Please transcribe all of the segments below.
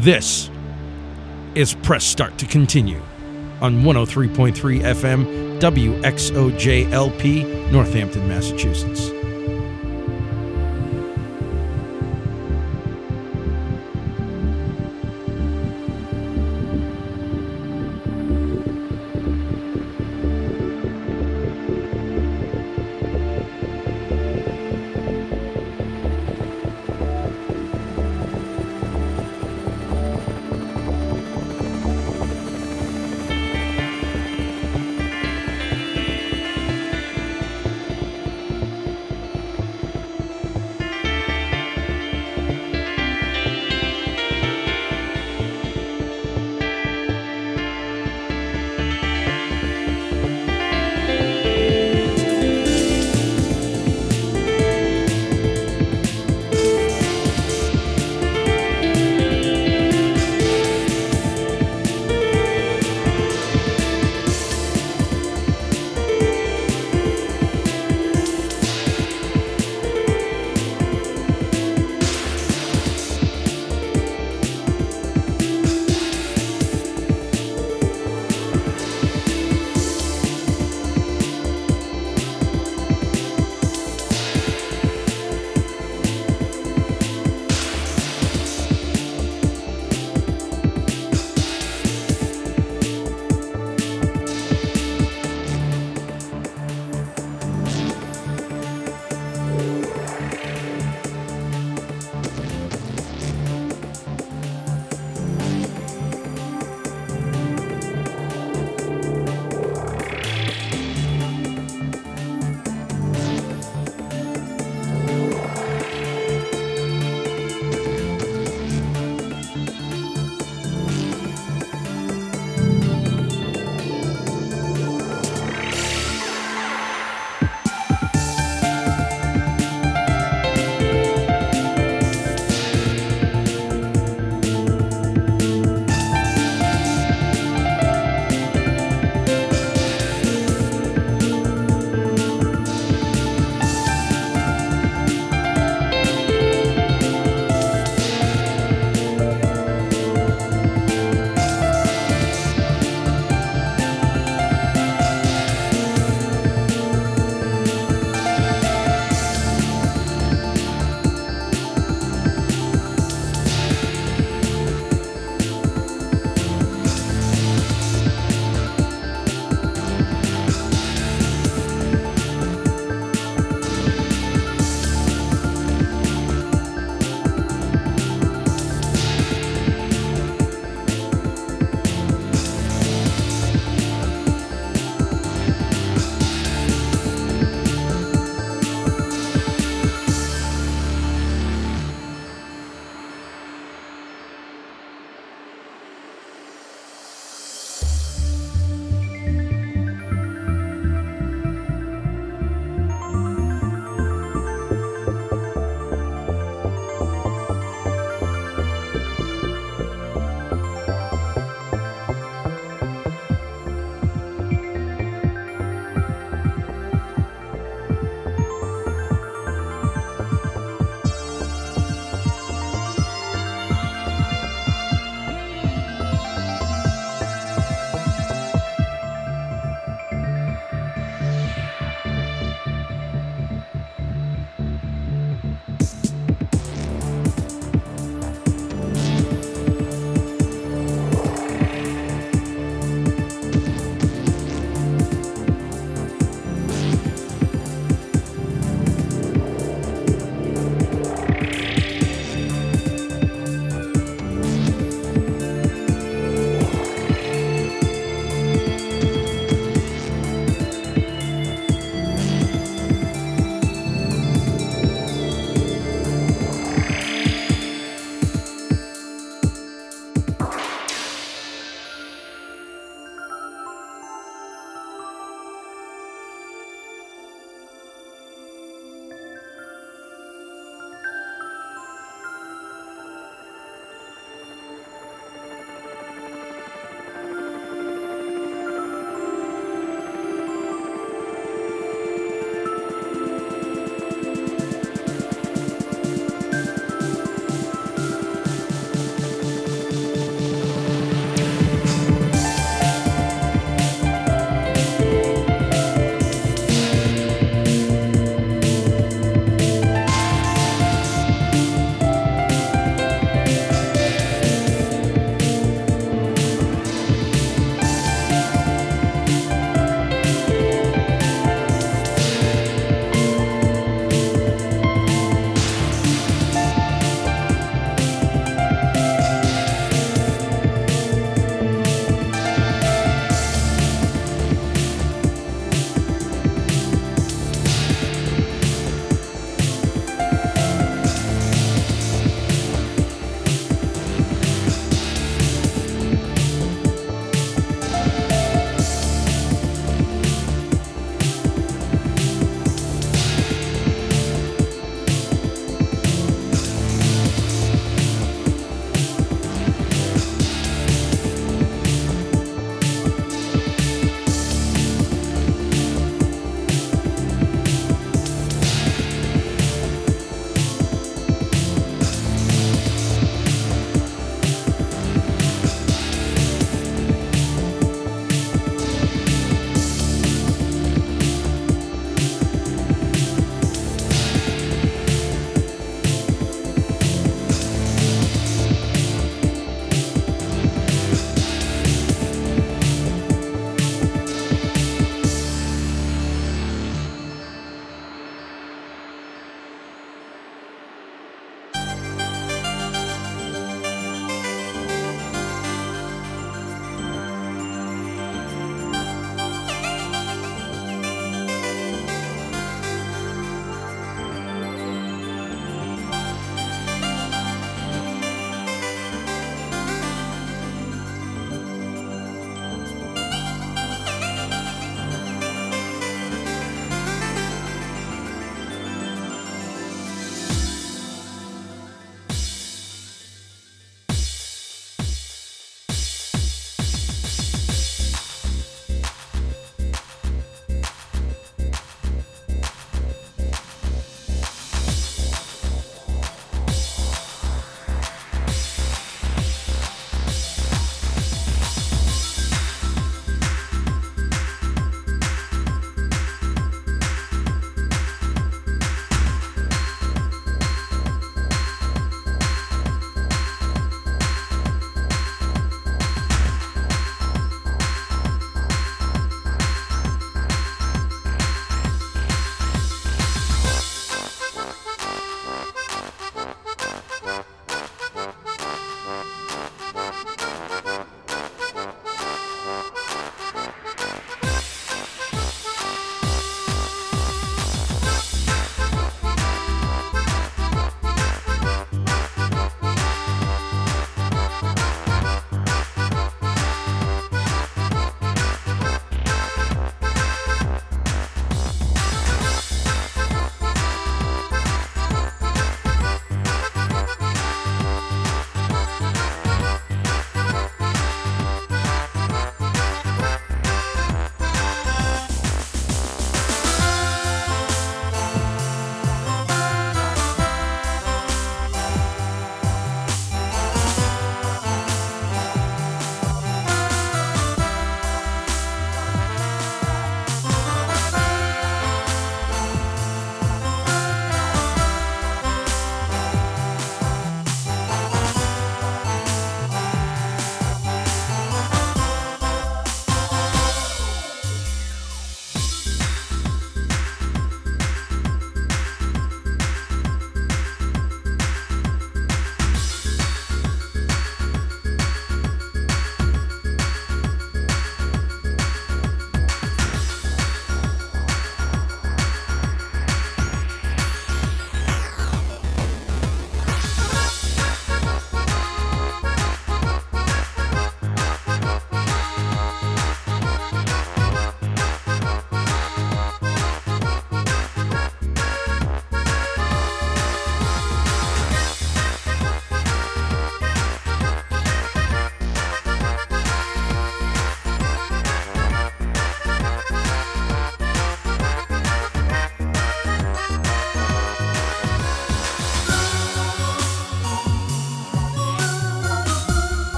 This is Press Start to Continue on 103.3 FM WXOJLP, Northampton, Massachusetts.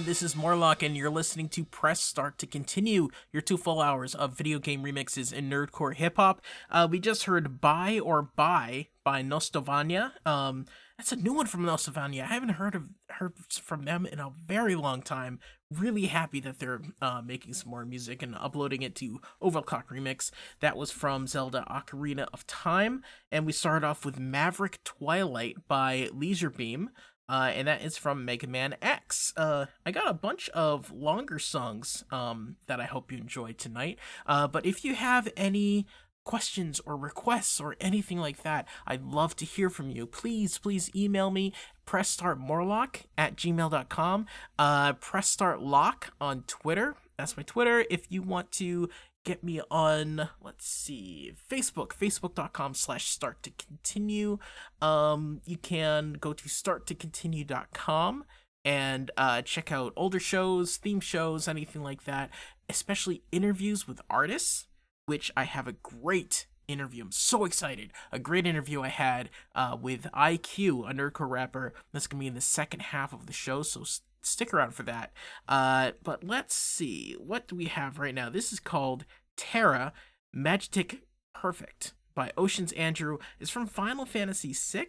This is Morlock, and you're listening to Press Start to continue your two full hours of video game remixes in nerdcore hip hop. Uh, we just heard "Buy or Buy" by Nostovania. Um, that's a new one from Nostovania. I haven't heard of heard from them in a very long time. Really happy that they're uh, making some more music and uploading it to Overclock Remix. That was from Zelda Ocarina of Time, and we started off with Maverick Twilight by Leisure Beam uh, and that is from Mega Man X. Uh, I got a bunch of longer songs um, that I hope you enjoy tonight. Uh, but if you have any questions or requests or anything like that, I'd love to hear from you. Please, please email me pressstartmorlock at gmail.com, uh, pressstartlock on Twitter. That's my Twitter. If you want to get me on let's see facebook facebook.com slash start to continue. Um you can go to start to continue.com and uh check out older shows theme shows anything like that especially interviews with artists which i have a great interview. I'm so excited. A great interview i had uh with iq a nerdcore rapper. That's gonna be in the second half of the show so stick around for that. Uh, but let's see. What do we have right now? This is called Terra Magic Perfect by Oceans Andrew. is from Final Fantasy VI,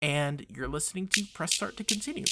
and you're listening to Press Start to continue.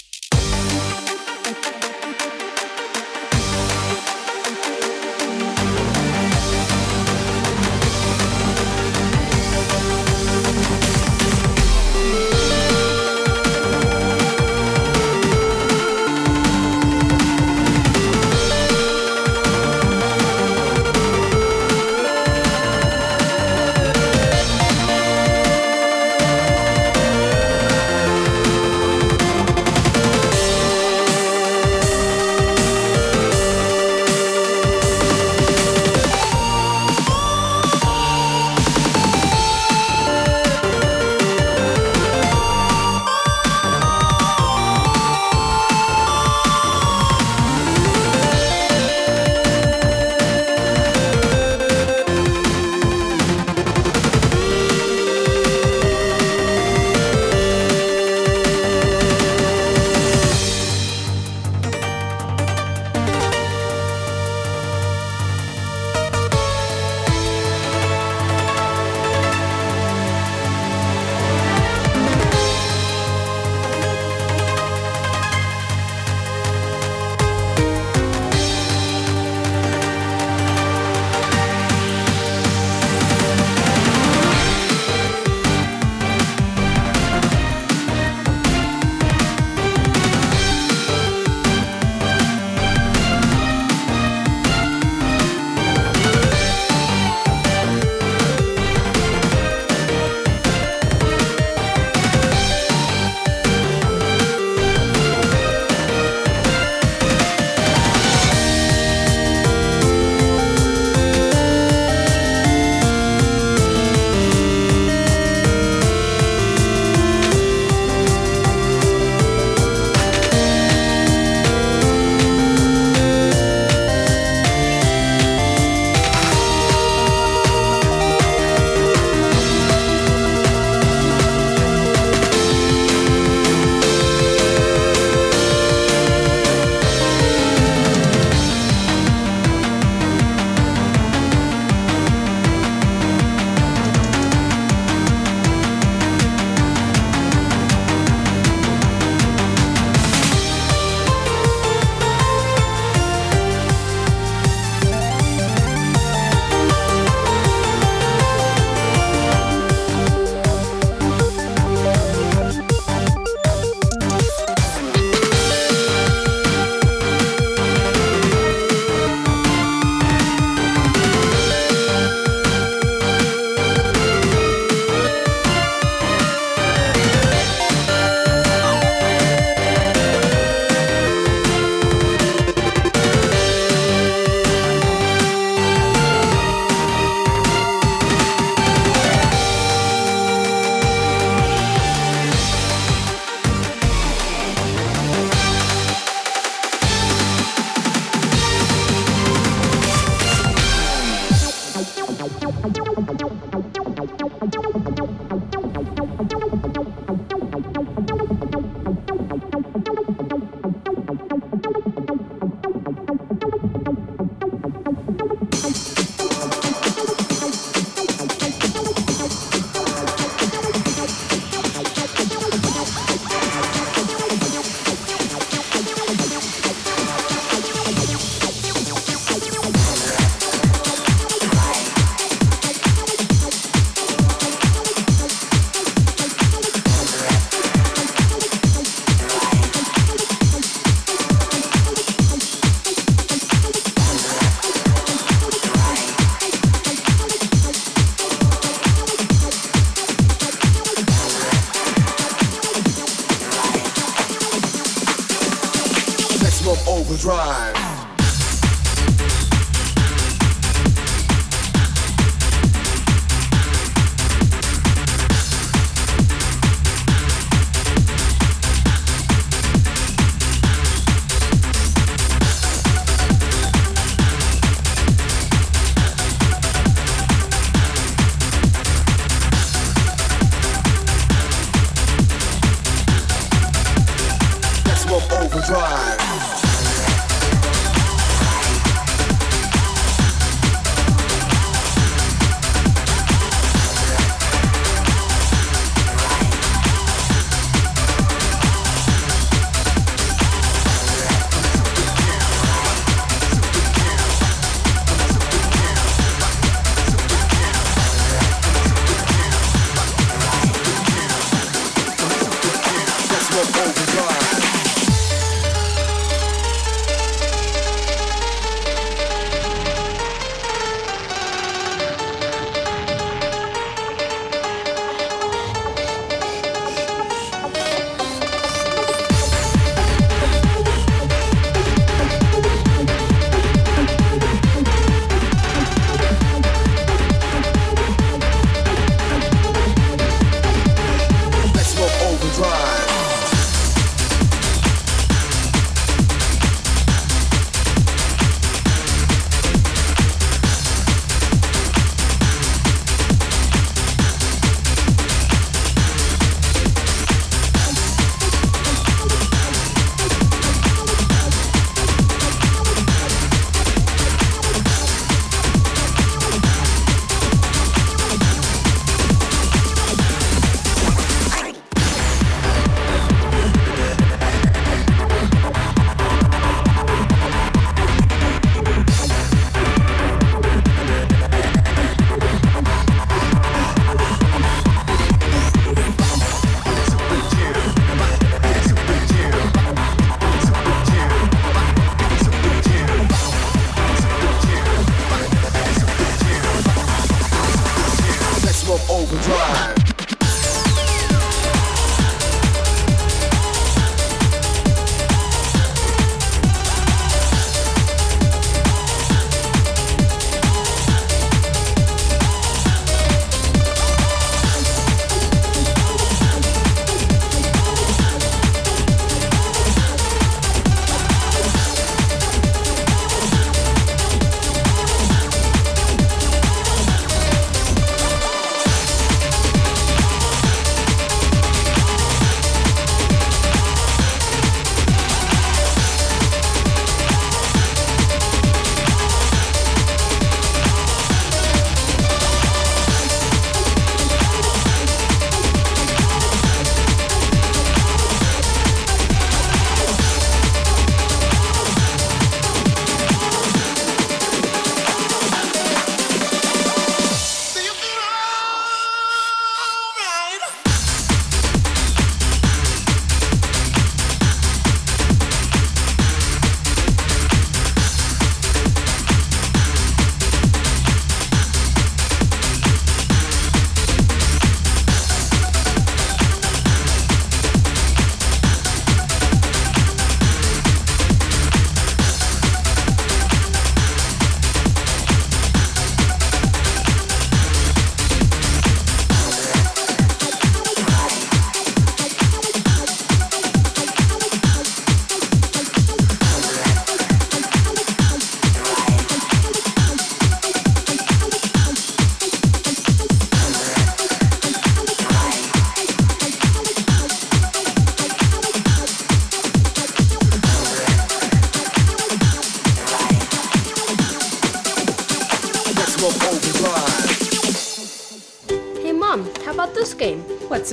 drive.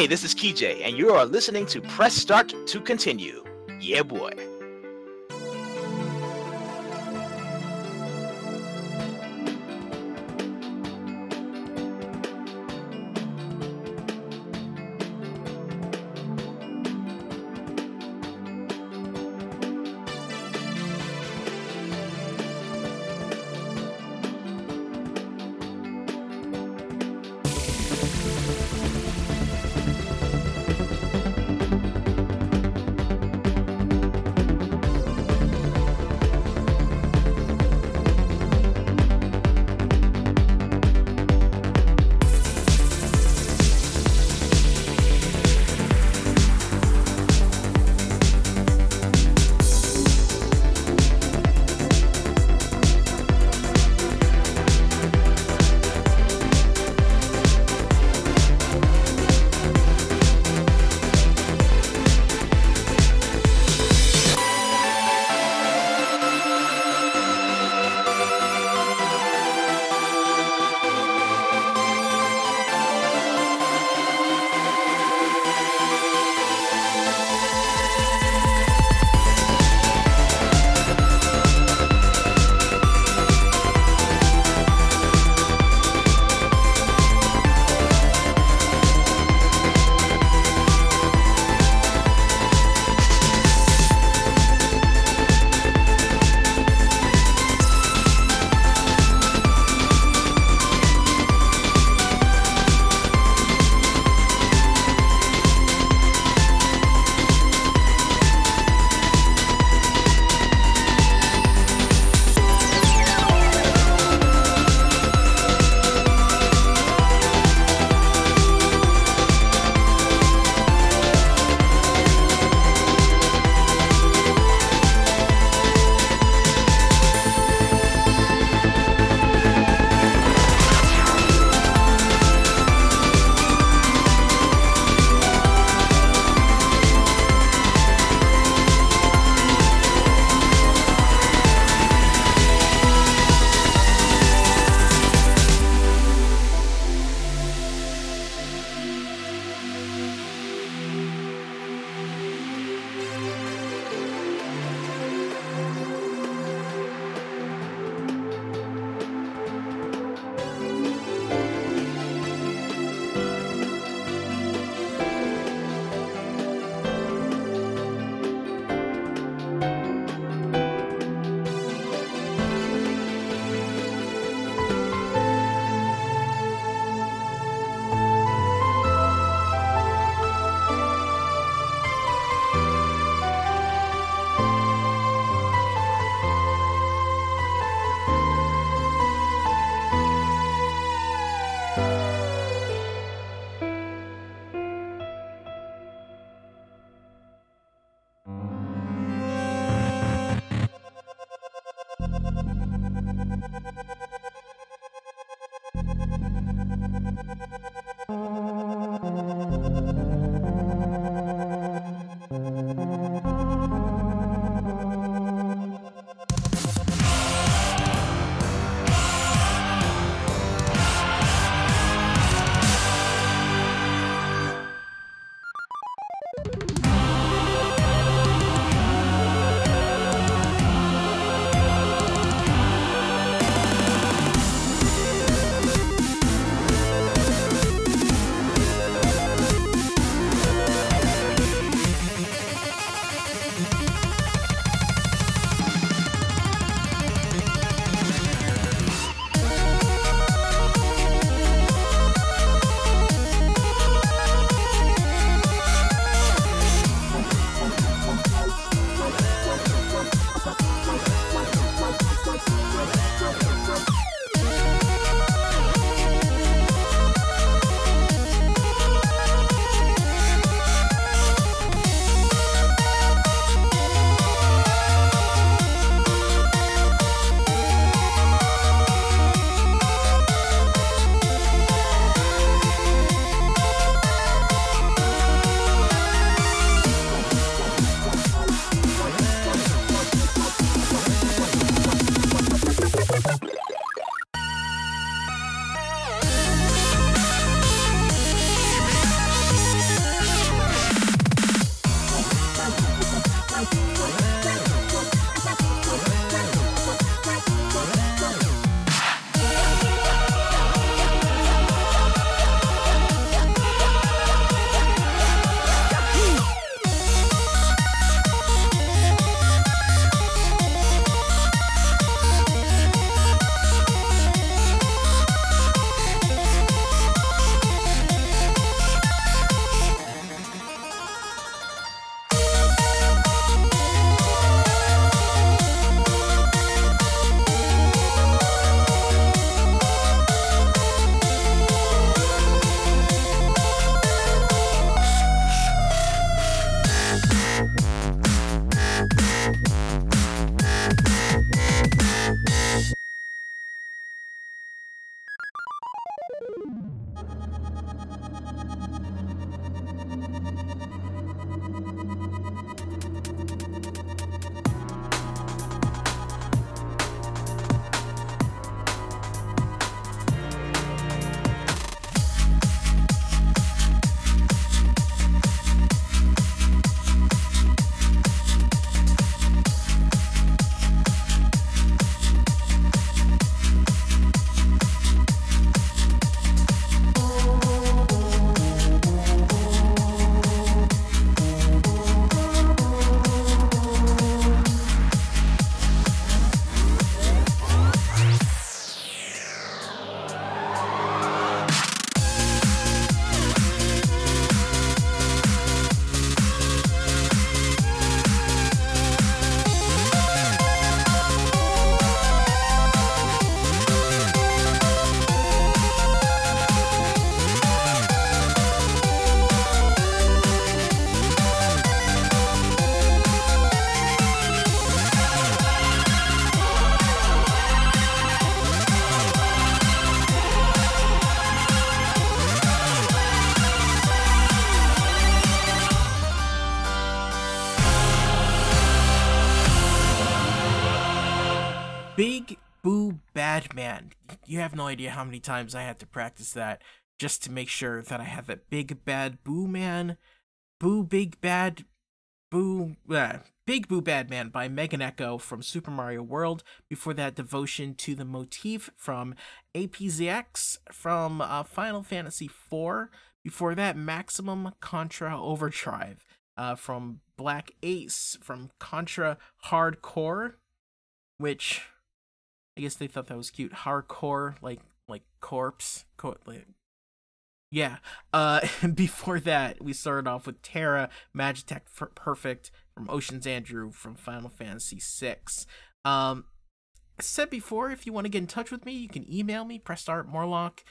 Hey, this is KJ, and you are listening to Press Start to Continue. Yeah, boy. Bad Man. You have no idea how many times I had to practice that just to make sure that I have that big bad Boo Man, Boo Big Bad, Boo, uh, Big Boo Bad Man by Megan Echo from Super Mario World. Before that, Devotion to the Motif from APZX from uh, Final Fantasy IV. Before that, Maximum Contra Overdrive uh, from Black Ace from Contra Hardcore, which I guess they thought that was cute. Hardcore, like like corpse, co- like yeah. Uh, before that, we started off with Terra Magitech Perfect from Ocean's Andrew from Final Fantasy VI. Um, said before, if you want to get in touch with me, you can email me, Press Start Morlock,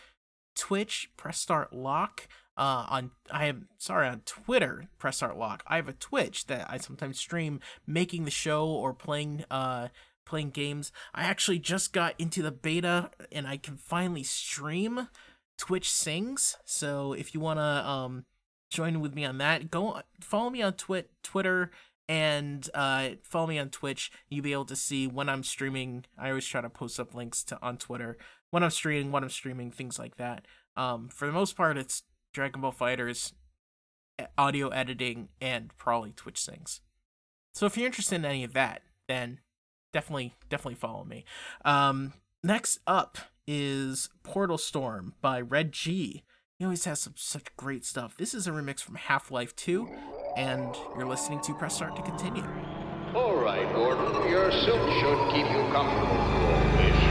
Twitch, Press Start Lock. Uh, on I am sorry on Twitter, Press Start Lock. I have a Twitch that I sometimes stream making the show or playing uh playing games. I actually just got into the beta and I can finally stream Twitch Sings. So if you want to um join with me on that, go follow me on Twit Twitter and uh, follow me on Twitch. You'll be able to see when I'm streaming. I always try to post up links to on Twitter when I'm streaming, when I'm streaming, things like that. Um, for the most part, it's Dragon Ball FighterZ, audio editing, and probably Twitch Sings. So if you're interested in any of that, then definitely definitely follow me. Um, next up is Portal Storm by Red G. He always has some such great stuff. This is a remix from Half Life 2, and you're listening to Press Start to continue. All right, Gordon, your suit should keep you comfortable.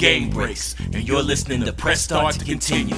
Game Breaks, and you're listening to Press Start to Continue.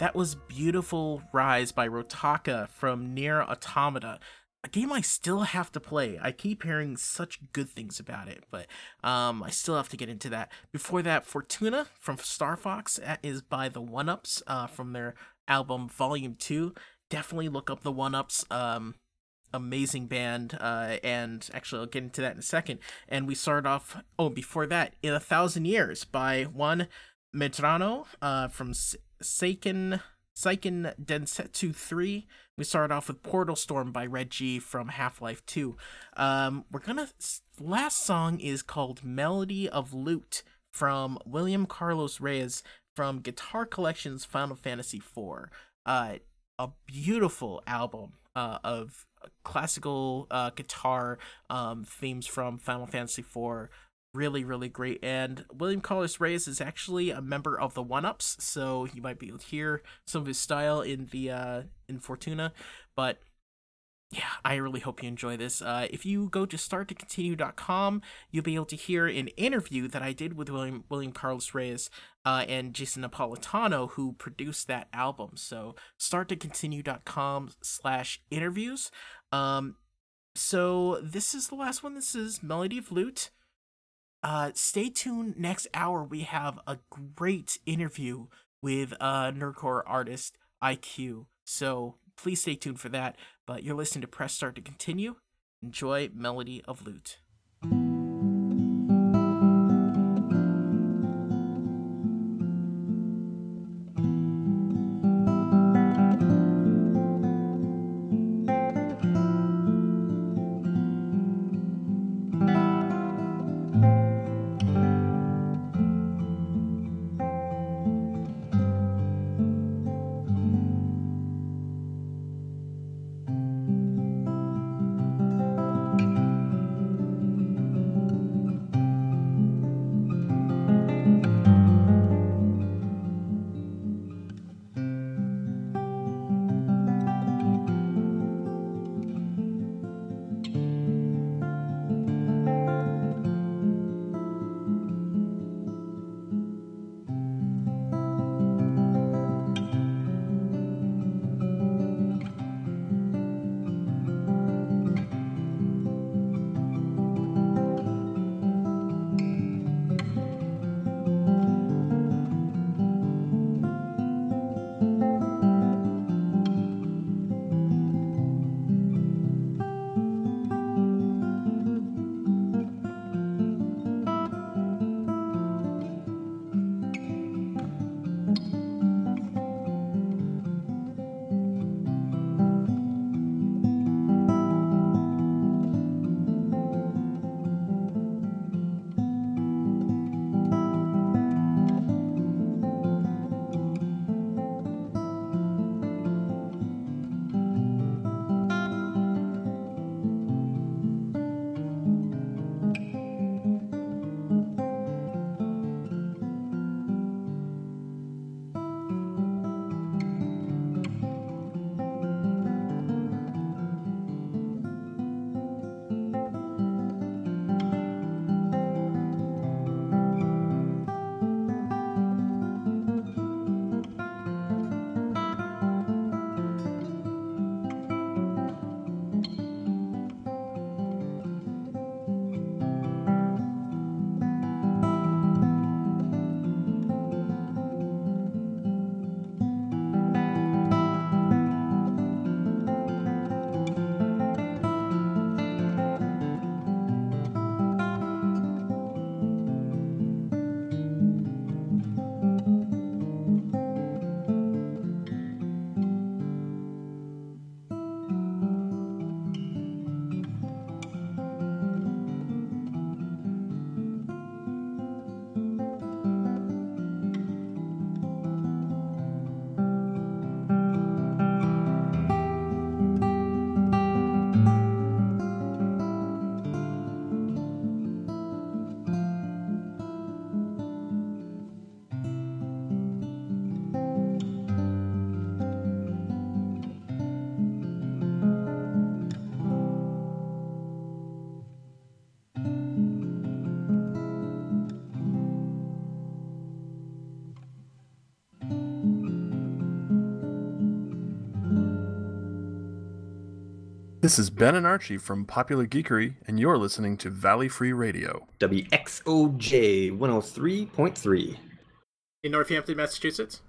That was Beautiful Rise by Rotaka from Nier Automata. A game I still have to play. I keep hearing such good things about it, but um, I still have to get into that. Before that, Fortuna from Star Fox that is by the One Ups uh, from their album Volume 2. Definitely look up the One Ups. Um, amazing band uh and actually i'll get into that in a second and we start off oh before that in a thousand years by one medrano uh from seiken seiken densetsu 3 we started off with portal storm by red g from half-life 2 um we're gonna last song is called melody of lute from william carlos reyes from guitar collections final fantasy 4 uh a beautiful album uh, of classical uh, guitar um, themes from Final Fantasy IV. Really, really great. And William Carlos Reyes is actually a member of the One Ups, so you might be able to hear some of his style in the uh, in Fortuna. But yeah, I really hope you enjoy this. Uh, if you go to starttocontinue.com, you'll be able to hear an interview that I did with William William Carlos Reyes uh, and Jason Napolitano, who produced that album. So starttocontinue.com slash interviews. Um, so this is the last one. This is Melody of Lute. Uh, stay tuned. Next hour, we have a great interview with uh, nerdcore artist IQ. So please stay tuned for that. But you're listening to Press Start to continue. Enjoy Melody of Lute. This is Ben and Archie from Popular Geekery, and you're listening to Valley Free Radio. WXOJ 103.3. In Northampton, Massachusetts?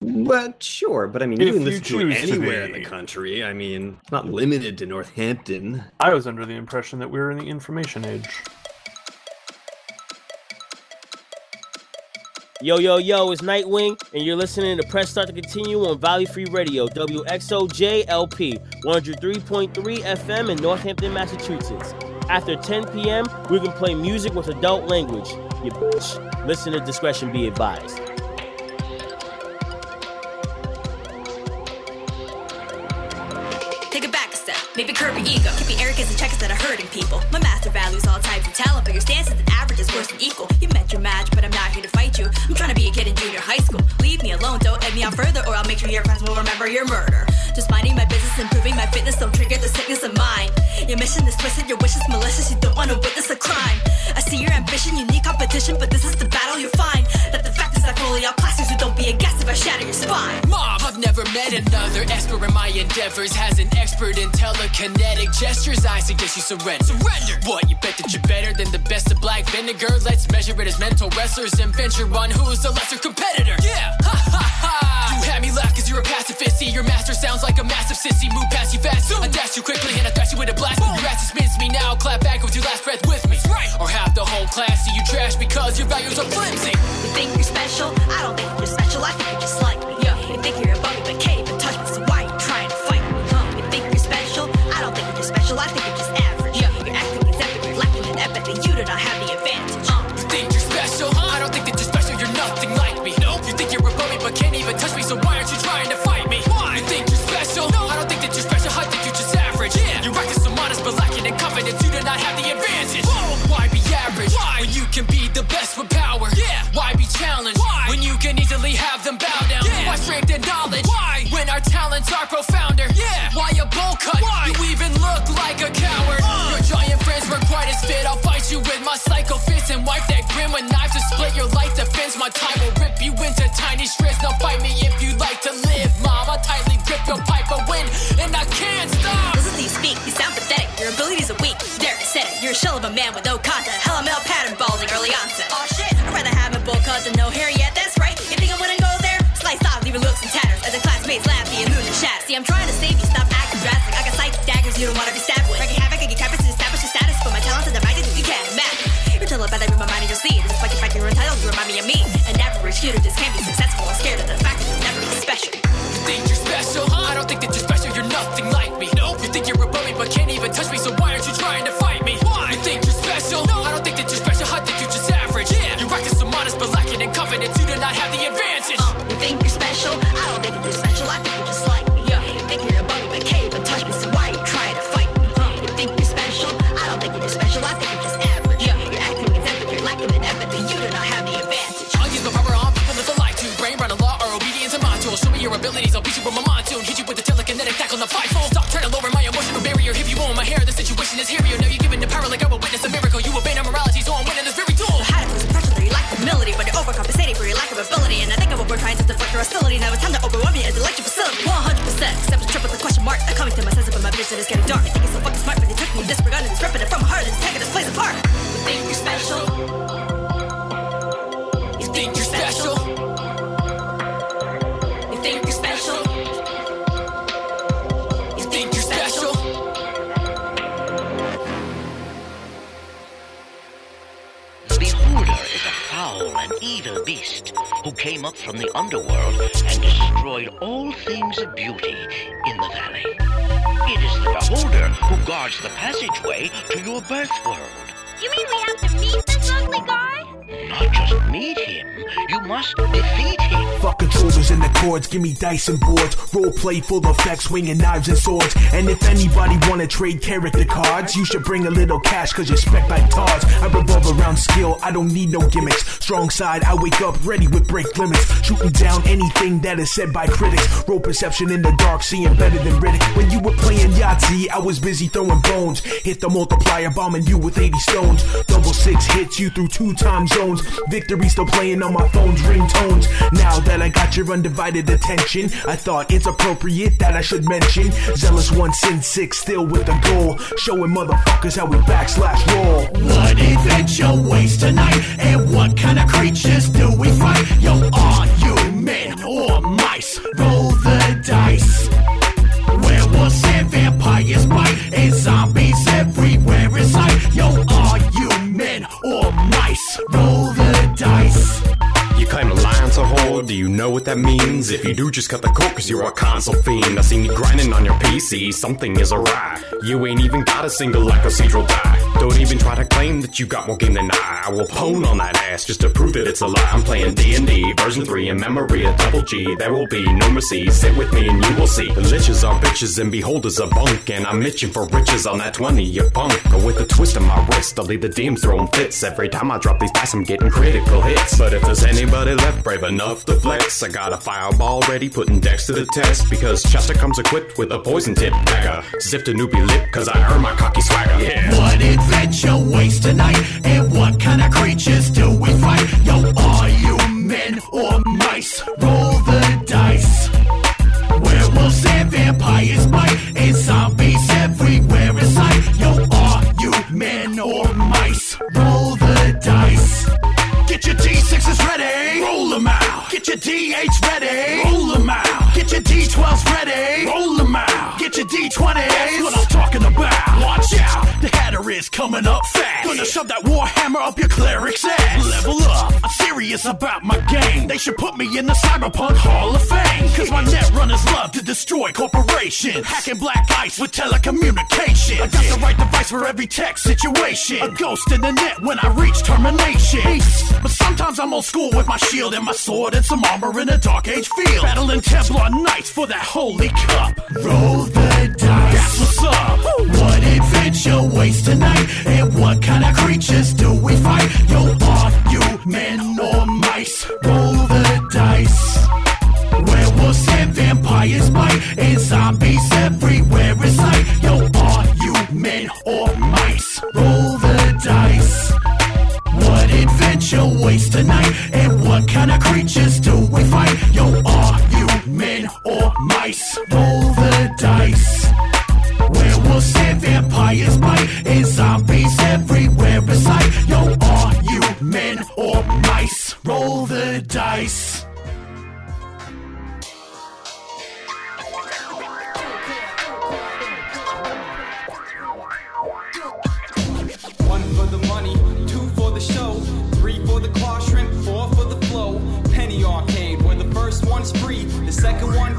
But sure, but I mean, If you can you listen to it choose to anywhere in the country. I mean, it's not limited to Northampton. I was under the impression that we were in the information age. Yo, yo, yo, it's Nightwing, and you're listening to Press Start to Continue on Valley Free Radio, WXOJLP, 103.3 FM in Northampton, Massachusetts. After 10 p.m., we can play music with adult language. You bitch. Listener discretion be advised. Curb your ego. Keep your arrogance and check instead of hurting people. My master values all types of talent, but your stance is that average is worse than equal. You met your match, but I'm not here to fight you. I'm trying to be a kid in junior high school. Leave me alone, don't egg me on further, or I'll make sure your friends will remember your murder. Just minding my business, improving my fitness, don't trigger the sickness of mine. Your mission is twisted, your wishes malicious, you don't want to witness a crime. I see your ambition, you need competition, but this is the battle you find. That the fact is I fully outclass you, so don't be a guest if I shatter your spine. Mom, I've never met another expert in my endeavors. Has an expert in telekinetic gestures. I suggest you surrender. Surrender. What? You bet that you're better than the best of black vinegar? Let's measure it as mental wrestlers and venture on who's the lesser competitor. Yeah. Ha ha ha. You had me laugh cause you're a pacifist. See, your master sounds like a massive sissy. Move past you fast. I dash you quickly and I thrash you with a blast. Your ass dismiss me now. Clap back with your last breath with me. Right. Or half the whole class see you trash because your values are flimsy. You think you're special? I don't think you're special. I think you're just like me. Yeah. You think you're My time will rip you into tiny shreds. Now fight me if you like to live, mom. I tightly grip your pipe, but win, and I can't stop. Listen to you speak, you sound pathetic. Your abilities are weak. Derek said it. You're a shell of a man with no content. Hell, I'm pattern balding early onset. Oh shit, I'd rather have a bowl cut no hair the passageway to your birth world. Give me dice and boards. Role play full effects, swinging knives and swords. And if anybody wanna trade character cards, you should bring a little cash cause you spec like tards. I revolve around skill, I don't need no gimmicks. Strong side, I wake up ready with break limits. Shooting down anything that is said by critics. Role perception in the dark, seeing better than Riddick. When you were playing Yahtzee, I was busy throwing bones. Hit the multiplier, bombing you with 80 stones. Double six hits you through two time zones. Victory still playing on my phone's ringtones. Now that I got your undivided attention. I thought it's appropriate that I should mention. Zealous one, sin six, still with the goal. Showing motherfuckers how we backslash roll. What adventure waits tonight? And what kind of creatures do we fight? Yo, are you men or mice? Roll the dice. Werewolves and vampires bite, do you know what that means? If you do, just cut the cord, cause you're a console fiend. I seen you grinding on your PC, something is awry. You ain't even got a single cathedral die. Don't even try to claim that you got more game than I. I will pwn on that ass just to prove that it's a lie. I'm playing D&D, version 3 in memory of double G. There will be no mercy, sit with me and you will see. The liches are bitches and beholders are bunk. And I'm itching for riches on that 20, you punk. But With a twist of my wrist, I'll leave the DMs throwing fits. Every time I drop these dice, I'm getting critical hits. But if there's anybody left brave enough to flex, I got a fireball ready, putting Dex to the test. Because Chester comes equipped with a poison tip dagger. Zipped a newbie lip, cause I earned my cocky swagger. Yeah. What adventure waits tonight? And what kind of creatures do we fight? Yo, are you men or mice? Roll the dice. Werewolves and vampires bite, and zombies everywhere in sight. Yo, D6s ready, roll them out. Get your D8s ready, roll them out. Get your D12s ready, roll them out. Get your D20s, that's what I'm talking about. Watch out, the Hatter is coming up fast. Gonna shove that Warhammer up your cleric's ass. Level up, I'm serious about my game. They should put me in the Cyberpunk Hall of Fame. Cause my net runners love to destroy corporations. Hacking black ice with telecommunication. I got the right device for every tech situation. A ghost in the net when I reach termination. But sometimes I'm old school with my shield and my sword and some armor in a dark age field. Battling Templar Knights for that holy cup. Roll the dice. That's what's up. What adventure waits tonight? And what kind of creatures do we fight? Yo, are you men or mice? Roll the dice. Werewolves and vampires bite, and zombies everywhere in sight. Yo, are you men or mice? Roll the dice. What adventure waits tonight? And what kind of creatures do we fight? Yo, are you men or mice? Roll the dice. Vampires bite, and zombies everywhere in sight. Yo, are you men or mice? Roll the dice. One for the money, two for the show, three for the shrimp, four for the flow. Penny arcade, where the first one's free, the second one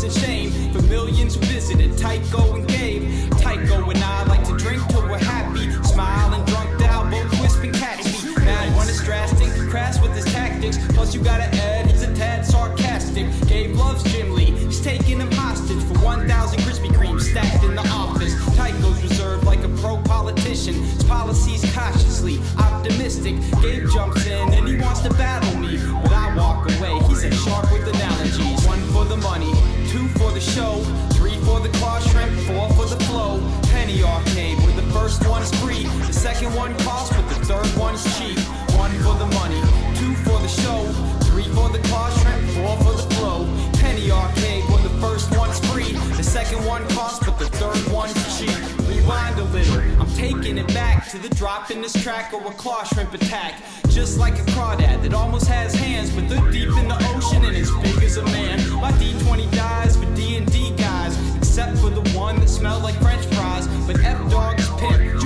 hopes and shame for millions visited Tycho and Gabe. Tycho and I like to drink till we're happy, smile and drunk out, both wisp and catch me. Now one is drastic, crass with his tactics. Plus you gotta add, he's a tad sarcastic. Gabe loves Jim Lee, he's taking him hostage for 1,000 Krispy Kremes stacked in the office. Tycho's reserved like a pro politician. His policies cautiously optimistic. Gabe jumps in and he wants to battle me, but I walk away. He's a shark with analogies. One for the money, two for the show, three for the claw shrimp, four for the flow. Penny arcade, where the first one's free, the second one costs, but the third one's cheap. One for the money, two for the show, three for the claw shrimp, four for the flow. Penny arcade, where the first one's free, the second one costs, Rewind a little, I'm taking it back to the drop in this track or a claw shrimp attack. Just like a crawdad that almost has hands, but they're deep in the ocean and as big as a man. My D20 dies for D&D guys, except for the one that smelled like French fries. But F dog's pimp,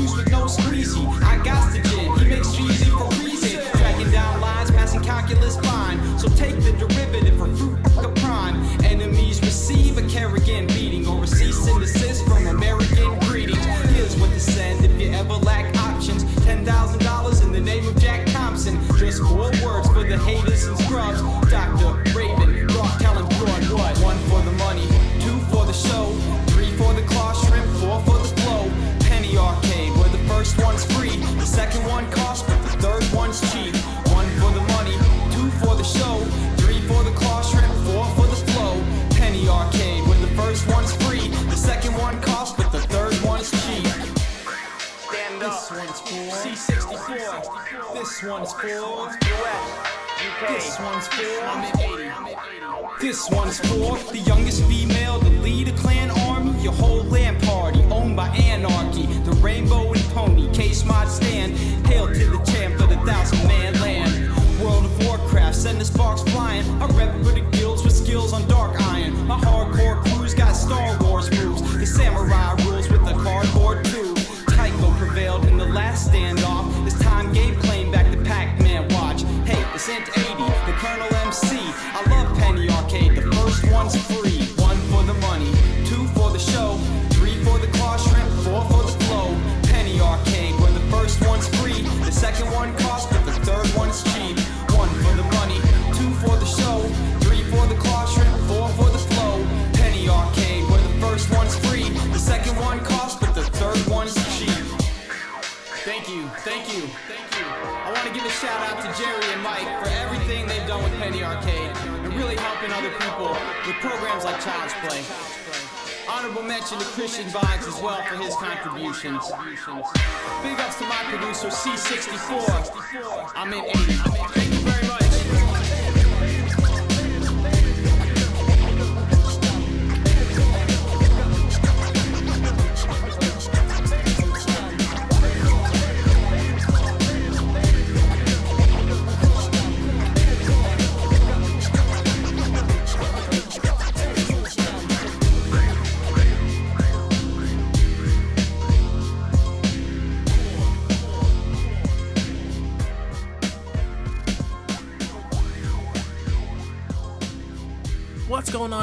one's for I'm in 80. This one's for the youngest female to lead a clan army. Your whole land party owned by anarchy. The rainbow and pony, case mod with Penny Arcade and really helping other people with programs like Child's Play. Honorable mention to Christian Vibes as well for his contributions. Big ups to my producer C64. I'm in 80.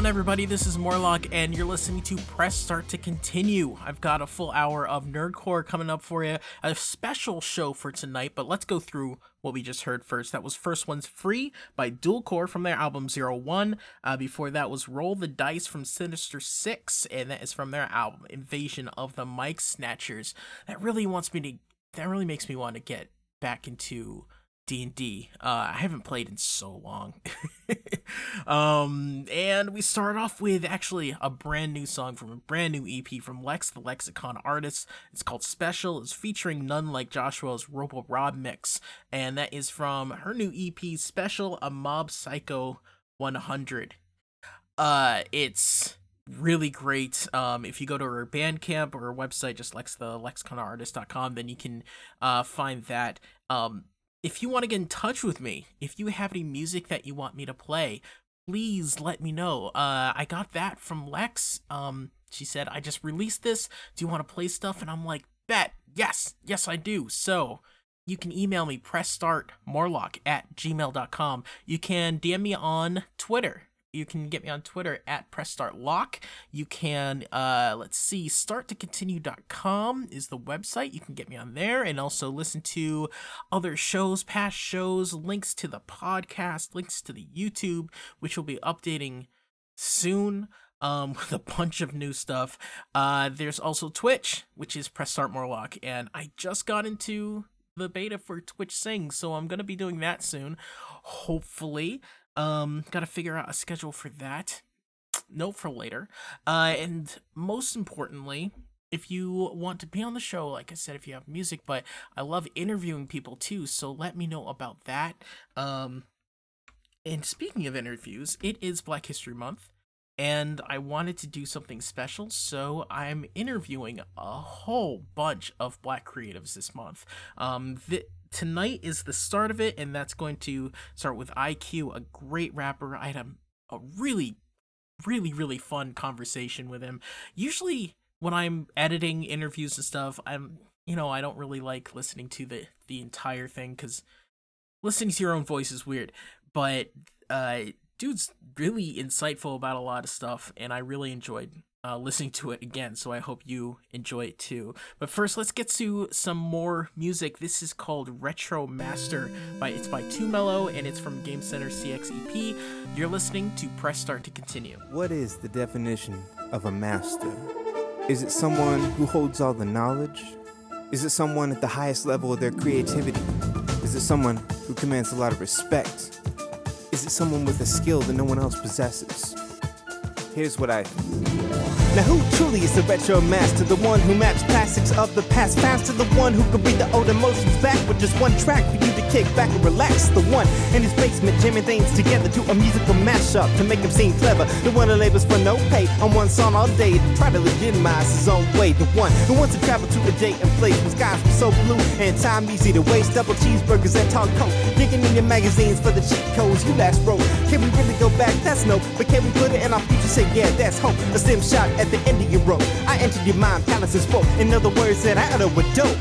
On, everybody? This is Morlock, and you're listening to Press Start to Continue. I've got a full hour of Nerdcore coming up for you, a special show for tonight, but let's go through what we just heard first. That was First One's Free by Dual Core from their album Zero One. Uh, before that was Roll the Dice from Sinister Six, and that is from their album Invasion of the Mic Snatchers. That really wants me to, that really makes me want to get back into D&D. Uh, I haven't played in so long. um, and we start off with actually a brand new song from a brand new EP from Lex, the Lexicon artist. It's called Special. It's featuring none like Joshua's Robo Rob mix, and that is from her new EP Special, a Mob Psycho 100. Uh, it's really great. Um, if you go to her Bandcamp or her website, just lex the then you can uh find that. Um, if you want to get in touch with me, if you have any music that you want me to play, please let me know. Uh, I got that from Lex. Um, she said, I just released this. Do you want to play stuff? And I'm like, bet. Yes. Yes, I do. So you can email me, pressstartmorlock at gmail.com. You can DM me on Twitter. You can get me on Twitter at PressStartLock. You can, uh, let's see, starttocontinue.com is the website. You can get me on there and also listen to other shows, past shows, links to the podcast, links to the YouTube, which will be updating soon um, with a bunch of new stuff. Uh, there's also Twitch, which is Press Start Morlock, and I just got into the beta for Twitch Sing, so I'm gonna be doing that soon, hopefully. Um, gotta figure out a schedule for that. Note for later. Uh, and most importantly, if you want to be on the show, like I said, if you have music, but I love interviewing people too, so let me know about that. Um, and speaking of interviews, it is Black History Month, and I wanted to do something special, so I'm interviewing a whole bunch of black creatives this month. Um, th- tonight is the start of it, and that's going to start with IQ, a great rapper. I had a, a really, really, really fun conversation with him. Usually, when I'm editing interviews and stuff, I'm, you know, I don't really like listening to the the entire thing because listening to your own voice is weird. But uh, dude's really insightful about a lot of stuff, and I really enjoyed uh, listening to it again, so I hope you enjoy it too. But first, let's get to some more music. This is called Retro Master. By it's by 2 Mello, and it's from Game Center CX EP. You're listening to Press Start to continue. What is the definition of a master? Is it someone who holds all the knowledge? Is it someone at the highest level of their creativity? Is it someone who commands a lot of respect? Is it someone with a skill that no one else possesses? Here's what I think. Now who truly is the retro master? The one who maps classics of the past faster, the one who can bring the old emotions back with just one track for you to kick back and relax. The one in his basement jamming things together to a musical mashup to make him seem clever. The one who labors for no pay on one song all day to try to legitimize his own way. The one who wants to travel to a date and place where skies were so blue and time easy to waste. Double cheeseburgers and talk coke. Digging in your magazines for the cheat codes you last wrote. Can we really go back? That's no. But can we put it in our future? Say yeah, that's hope. A stem shot at the end of your rope. I entered your mind, palace and spoke. In other words, that I utter with dope.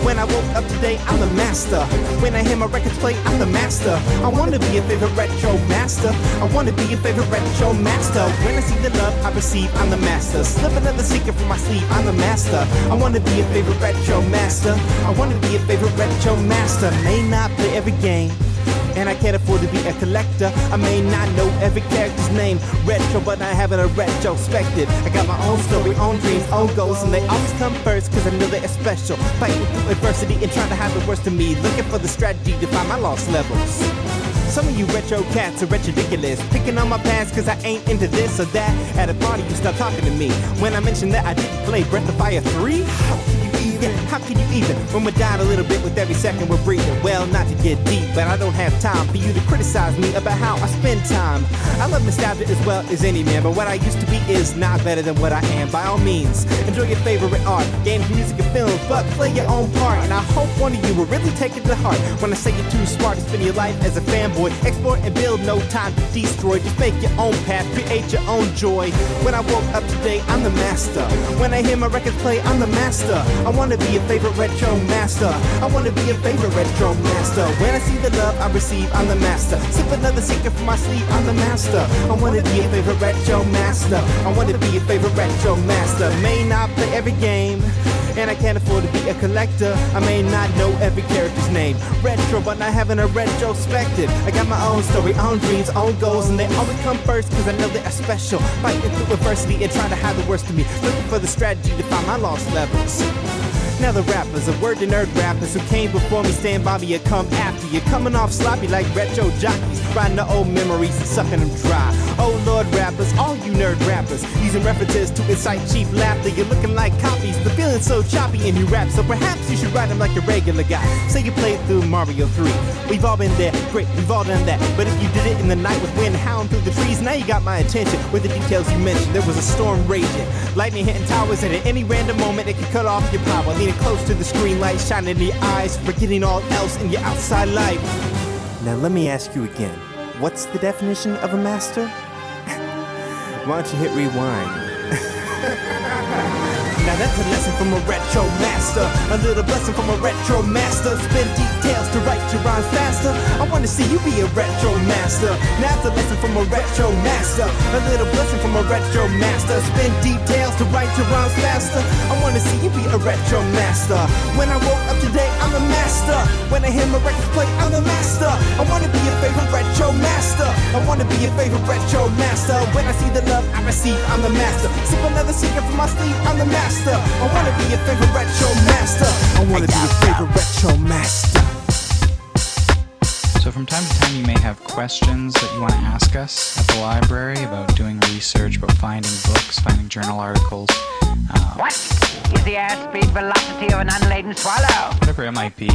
When I woke up today, I'm the master. When I hear my records play, I'm the master. I wanna be a favorite retro master. I wanna be a favorite retro master. When I see the love I receive, I'm the master. Slip another secret from my sleeve, I'm the master. I wanna be a favorite retro master. I wanna be a favorite retro master. May not play every game. And I can't afford to be a collector. I may not know every character's name. Retro, but I haven't a retrospective. I got my own story, own dreams, own goals, and they always come first, cause I know they're special. Fighting through adversity and trying to have the worst of me. Looking for the strategy to find my lost levels. Some of you retro cats are ridiculous. Picking on my past cause I ain't into this or that. At a party, you stop talking to me. When I mentioned that I didn't play Breath of Fire 3, how can you even? When we're down a little bit with every second we're breathing. Well, not to get deep, but I don't have time for you to criticize me about how I spend time. I love nostalgia as well as any man, but what I used to be is not better than what I am. By all means, enjoy your favorite art, games, music, and films, but play your own part. And I hope one of you will really take it to heart when I say you're too smart to spend your life as a fanboy. Explore and build, no time to destroy. Just make your own path, create your own joy. When I woke up today, I'm the master. When I hear my records play, I'm the master. I wanna be a favorite retro master. I wanna be a favorite retro master. When I see the love I receive, I'm the master. Sip another secret from my sleeve, I'm the master. I wanna be a favorite retro master. I wanna be a favorite retro master. May not play every game. And I can't afford to be a collector. I may not know every character's name. Retro, but not having a retrospective. I got my own story, own dreams, own goals, and they always come first because I know they are special. Fighting through adversity and trying to hide the worst of me. Looking for the strategy to find my lost levels. Now the rappers, a word to nerd rappers who came before me, stand by me or come after you. Coming off sloppy like retro jockeys, riding the old memories and sucking them dry. Oh Lord rappers, all you nerd rappers, using references to incite cheap laughter. You're looking like copies, the feeling's so choppy in your rap, so perhaps you should write them like a regular guy. Say you played through Mario 3. We've all been there, great, we've all done that. But if you did it in the night with wind howling through the trees, now you got my attention with the details you mentioned. There was a storm raging, lightning hitting towers, and at any random moment it could cut off your power. Leaning close to the screen, light shining in your eyes, forgetting all else in your outside life. Now let me ask you again. What's the definition of a master? Why don't you hit rewind? That's a lesson from a retro master. A little blessing from a retro master. Spin details to write your rhymes faster. I wanna see you be a retro master. Now that's a lesson from a retro master. A little blessing from a retro master. Spin details to write your rhymes faster. I wanna see you be a retro master. When I woke up today, I'm master. When I hear my records play, I'm master. I wanna be a favorite retro master. I wanna be a favorite retro master. When I see the love I receive, I'm the master. Sip another secret from my sleeve, I'm the master. I wanna be a favorite retro master. I wanna be a favorite retro master. So, from time to time, you may have questions that you want to ask us at the library about doing research, about finding books, finding journal articles. Uh, What is the airspeed velocity of an unladen swallow? whatever it might be.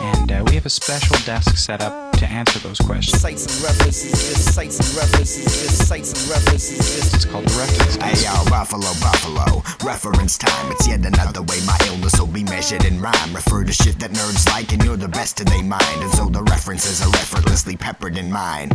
And uh, we have a special desk set up to answer those questions. Sites and references, just sites and references, just sites and references, just. It's called the reference Hey yo, Buffalo, Buffalo, reference time. It's yet another way my illness will be measured in rhyme. Refer to shit that nerds like, and you're the best in they mind. And so the references are effortlessly peppered in mine.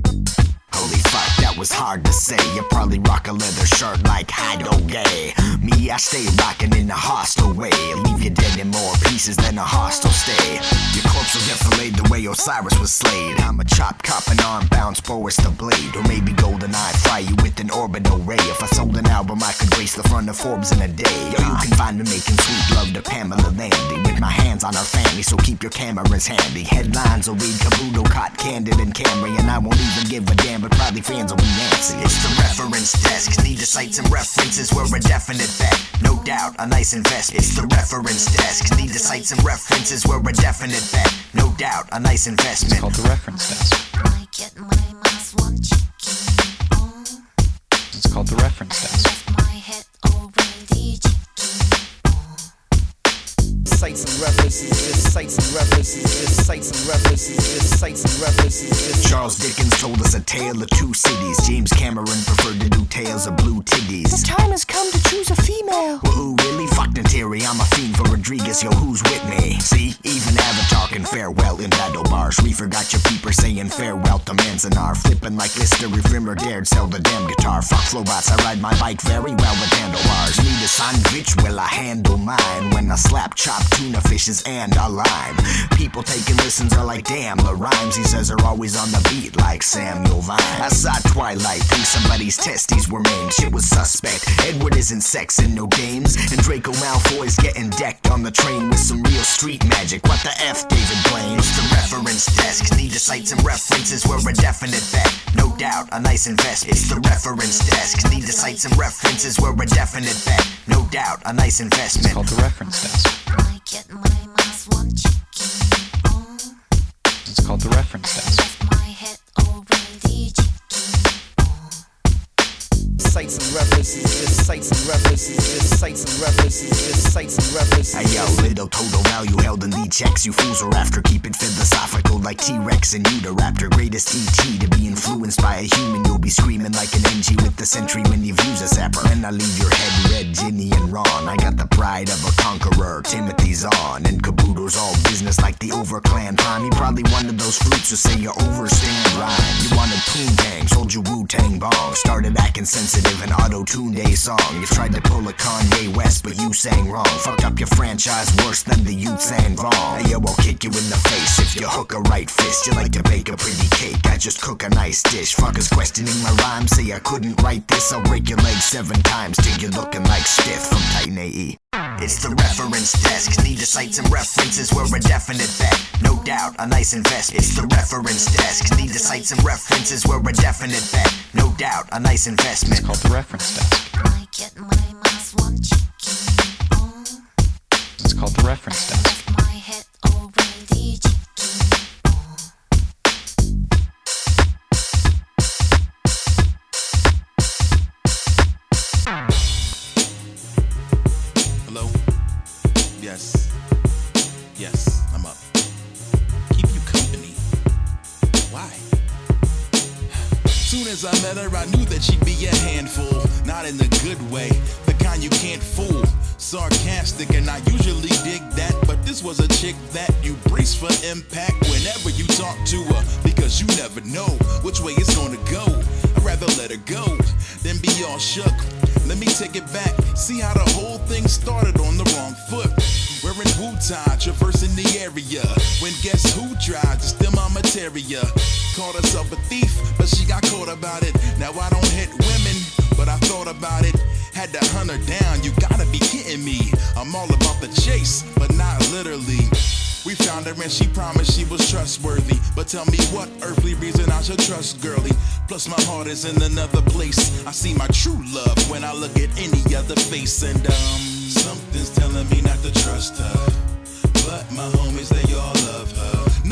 Holy fuck, that was hard to say. You probably rock a leather shirt like Hido Gay. Me, I stay rocking in a hostile way. Leave you dead in more pieces than a hostile stay. Your corpse will get filleted the way Osiris was slayed. I'm a chop cop and arm bounce Boris the blade. Or maybe golden eye fry you with an orbital ray. If I sold an album, I could grace the front of Forbes in a day. Yo, you can find me making sweet love to Pamela Landy. With my hands on her family, so keep your cameras handy. Headlines will read Kabuto, Cot, Candid, and Camry. And I won't even give a damn, but probably fans will be antsy. It's the reference desk. Need the sites and references were a definite bet. No doubt, a nice investment. It's the reference desk. Need the sites and references were a definite bet. No doubt, a nice investment. It's called the reference desk. It's called the reference desk sites and references, just sites and references, just sites and references, just sites and references. Just Charles Dickens told us a tale of two cities. James Cameron preferred to do tales of blue titties. The time has come to choose a female. Well, who really? Fuck the I'm a fiend for Rodriguez, yo, who's with me? See? Battle bars. Reefer got your peeper saying farewell to Manzanar. Flipping like Lister if Rimmer dared sell the damn guitar. Fuck robots, I ride my bike very well with handlebars. Need a sandwich, well, I handle mine. When I slap chop tuna fishes and a lime. People taking listens are like, damn, the rhymes he says are always on the beat like Samuel Vine. I saw Twilight, think somebody's testes were maimed. Shit was suspect. Edward isn't sexing no games. And Draco Malfoy's getting decked on the train with some real street magic. What the F, David Blaine? It's the reference desk. Need to cite some references where a definite bet. No doubt, a nice investment. It's the reference desk. Need to cite some references where a definite bet. No doubt, a nice investment. It's called the reference desk. It's called the reference desk. Sights and references, just sights and references, just sights and references, just sights and references. Hey yo, little total value held in the checks. You fools are after keep it philosophical like T-Rex and Raptor. Greatest ET to be influenced by a human. You'll be screaming like an NG with the sentry when you've used a zapper. And I leave your head red, Ginny and Ron. I got the pride of a conqueror. Timothy's on, and Kabuto's all business like the Overclan prime. You probably one of those fruits who say you overstand rhyme. You wanted Poontang, sold you Wu Tang bong. Started acting sensitive and auto-tuned a song. You tried to pull a Kanye West, but you sang wrong. Fucked up your franchise worse than the youth sang wrong. Hey, yo, I'll kick you in the face if you hook a right fist. You like to bake a pretty cake, I just cook a nice dish. Fuckers questioning my rhyme, say I couldn't write this. I'll break your leg seven times till you're looking like Stith from Titan AE. It's the reference desk. Need to cite some references where a definite bet. No doubt, a nice investment. It's the reference desk. Need to cite some references where a definite bet. No doubt, a nice investment. It's called the reference desk. It's called the reference desk. As I met her, I knew that she'd be a handful. Not in the good way, the kind you can't fool. Sarcastic, and I usually dig that. But this was a chick that you brace for impact whenever you talk to her. Because you never know which way it's gonna go. I'd rather let her go than be all shook. Let me take it back. See how the whole thing started on the wrong foot. We're Wutai, traversing the area. When guess who tried to steal my materia? Called herself a thief, but she got caught about it. Now I don't hit women, but I thought about it. Had to hunt her down, you gotta be kidding me. I'm all about the chase, but not literally. We found her and she promised she was trustworthy. But tell me what earthly reason I should trust girlie. Plus my heart is in another place. I see my true love when I look at any other face. And um, something's telling me not to trust her. But my homies, they.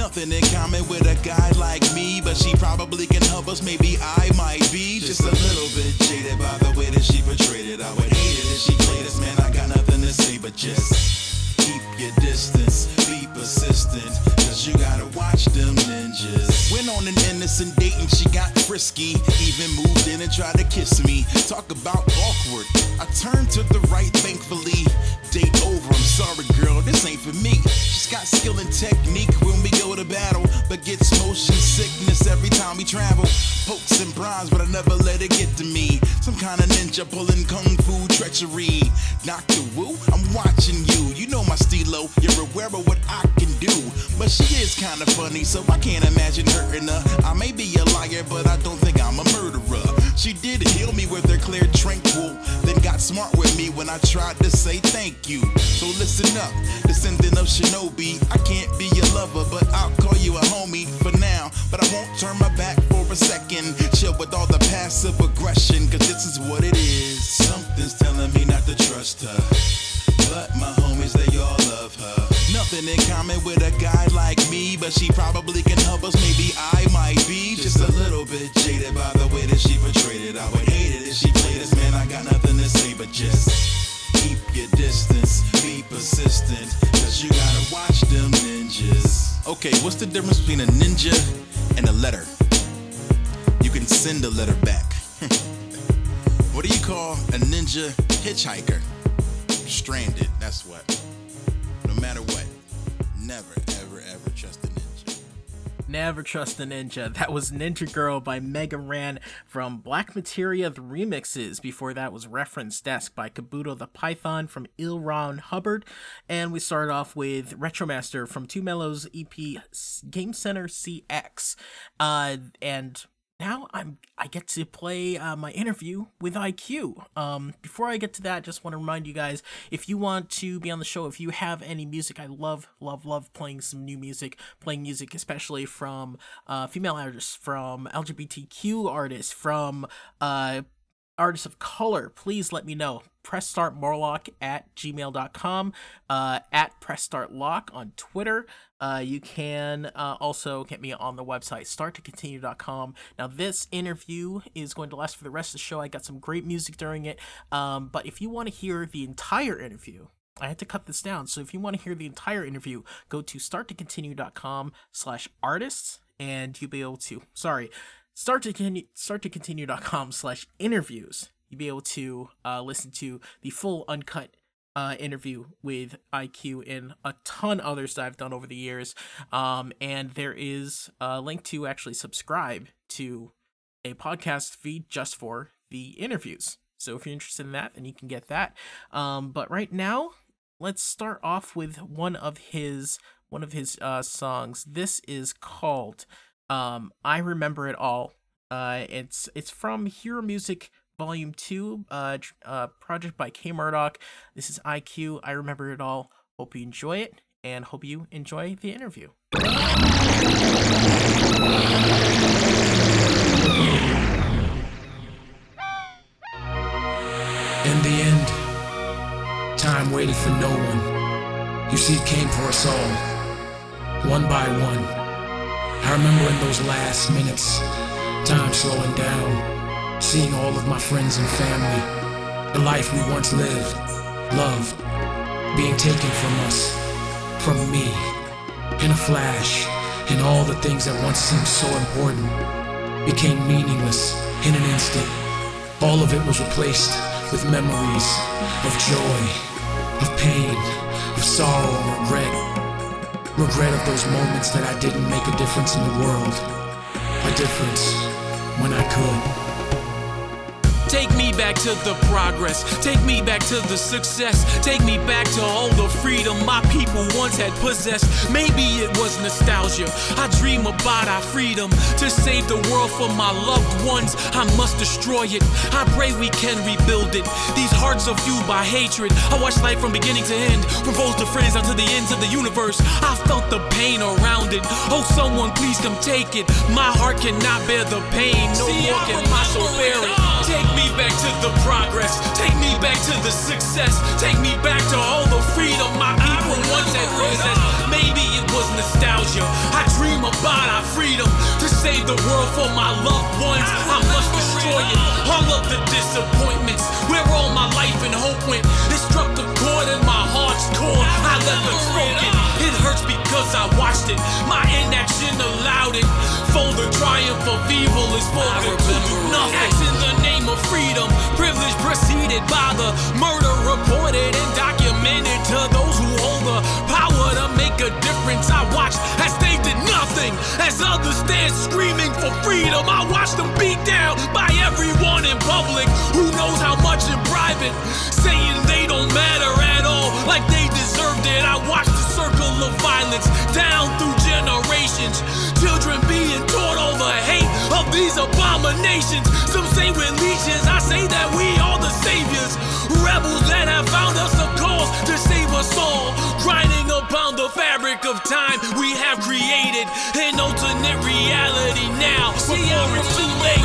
Nothing in common with a guy like me, but she probably can help us. Maybe I might be just a little bit jaded by the way that she portrayed it. I would hate it if she played this man. I got nothing to say, but just keep your distance, be persistent, cause you gotta watch them ninjas. Went on an innocent date and she got frisky, even moved in and tried to kiss me. Talk about awkward. I turned to the right, thankfully. Date over, sorry, girl, this ain't for me. She's got skill and technique when we go to battle, but gets motion sickness every time we travel. Pokes and bronze, but I never let it get to me. Some kind of ninja pulling kung fu treachery. Dr. Wu, I'm watching you. You know my stilo, you're aware of what I can do. But she is kinda funny, so I can't imagine hurting her. I may be a liar, but I don't think I'm a murderer. She did heal me with her clear tranquil, then got smart with me when I tried to say thank you. So listen up, descendant of Shinobi. I can't be your lover, but I'll call you a homie for now. But I won't turn my back for a second. Chill with all the passive aggression, cause this is what it is. Something's telling me not to trust her. But my homies, they all love her. Nothing in common with a guy like me, but she probably can help us. Maybe I might be just a little bit jaded by the way that she portrayed it. I would hate it if she played this man. I got nothing to say, but just keep your distance, be persistent, cause you gotta watch them ninjas. Okay, what's the difference between a ninja and a letter? You can send a letter back. what do you call a ninja hitchhiker? Stranded, that's what. No matter what, never, ever, ever trust a ninja. Never Trust a Ninja. That was Ninja Girl by Mega Ran from Black Materia the Remixes. Before that was Reference Desk by Kabuto the Python from L. Ron Hubbard. And we started off with Retromaster from 2 Mello's EP Game Center CX. Uh, and now I'm I get to play uh, my interview with IQ. Um, before I get to that, just want to remind you guys if you want to be on the show, if you have any music, I love love love playing some new music, playing music especially from uh, female artists, from LGBTQ artists, from uh, artists of color, please let me know. Press start morlock at gmail.com, uh, at press start lock on Twitter. Uh, you can uh, also get me on the website starttocontinue.com. Now, this interview is going to last for the rest of the show. I got some great music during it. Um, but if you want to hear the entire interview, I had to cut this down. So if you want to hear the entire interview, go to starttocontinue.com slash artists and you'll be able to, sorry, start to continue, starttocontinue.com slash interviews. You'll be able to uh, listen to the full uncut uh, interview with IQ and a ton others that I've done over the years. Um, and there is a link to actually subscribe to a podcast feed just for the interviews. So if you're interested in that, then you can get that. Um, but right now, let's start off with one of his one of his uh, songs. This is called um, "I Remember It All." Uh, it's it's from Hero Music Volume Two, uh, tr- uh, project by K Murdoch. This is IQ. I remember it all. Hope you enjoy it, and hope you enjoy the interview. In the end, time waited for no one. You see, it came for us all, one by one. I remember in those last minutes, time slowing down, seeing all of my friends and family, the life we once lived, loved, being taken from us, from me, in a flash, and all the things that once seemed so important became meaningless in an instant. All of it was replaced with memories of joy, of pain, of sorrow and regret. Regret of those moments that I didn't make a difference in the world. A difference when I could. Take me back to the progress. Take me back to the success. Take me back to all the freedom my people once had possessed. Maybe it was nostalgia. I dream about our freedom to save the world for my loved ones. I must destroy it. I pray we can rebuild it. These hearts are fueled by hatred. I watch life from beginning to end, from foes to friends down to the ends of the universe. I felt the pain around it. Oh, someone please come take it. My heart cannot bear the pain. No See, more can my soul bear it back to the progress. Take me back to the success. Take me back to all the freedom my people once had possessed. Maybe it was nostalgia. I dream about our freedom to save the world for my loved ones. I must destroy it. All of the disappointments, where all my life and hope went. It struck a chord in my heart's core. I left unspoken. It hurts because I watched it. My inaction allowed it. For the triumph of evil is for good to do nothing. Of freedom. Privilege preceded by the murder reported and documented to those who hold the power to make a difference. I watched as they nothing. As others stand screaming for freedom, I watch them beat down by everyone in public who knows how much in private. Saying they don't matter at all, like they deserved it. I watch the circle of violence down through generations. Children being taught the hate of these abominations. Some say we're legions, I say that we are the saviors. Rebels that have found us a cause to save us all. Grinding upon the fabric of time we have created an alternate reality now. Before it's too late.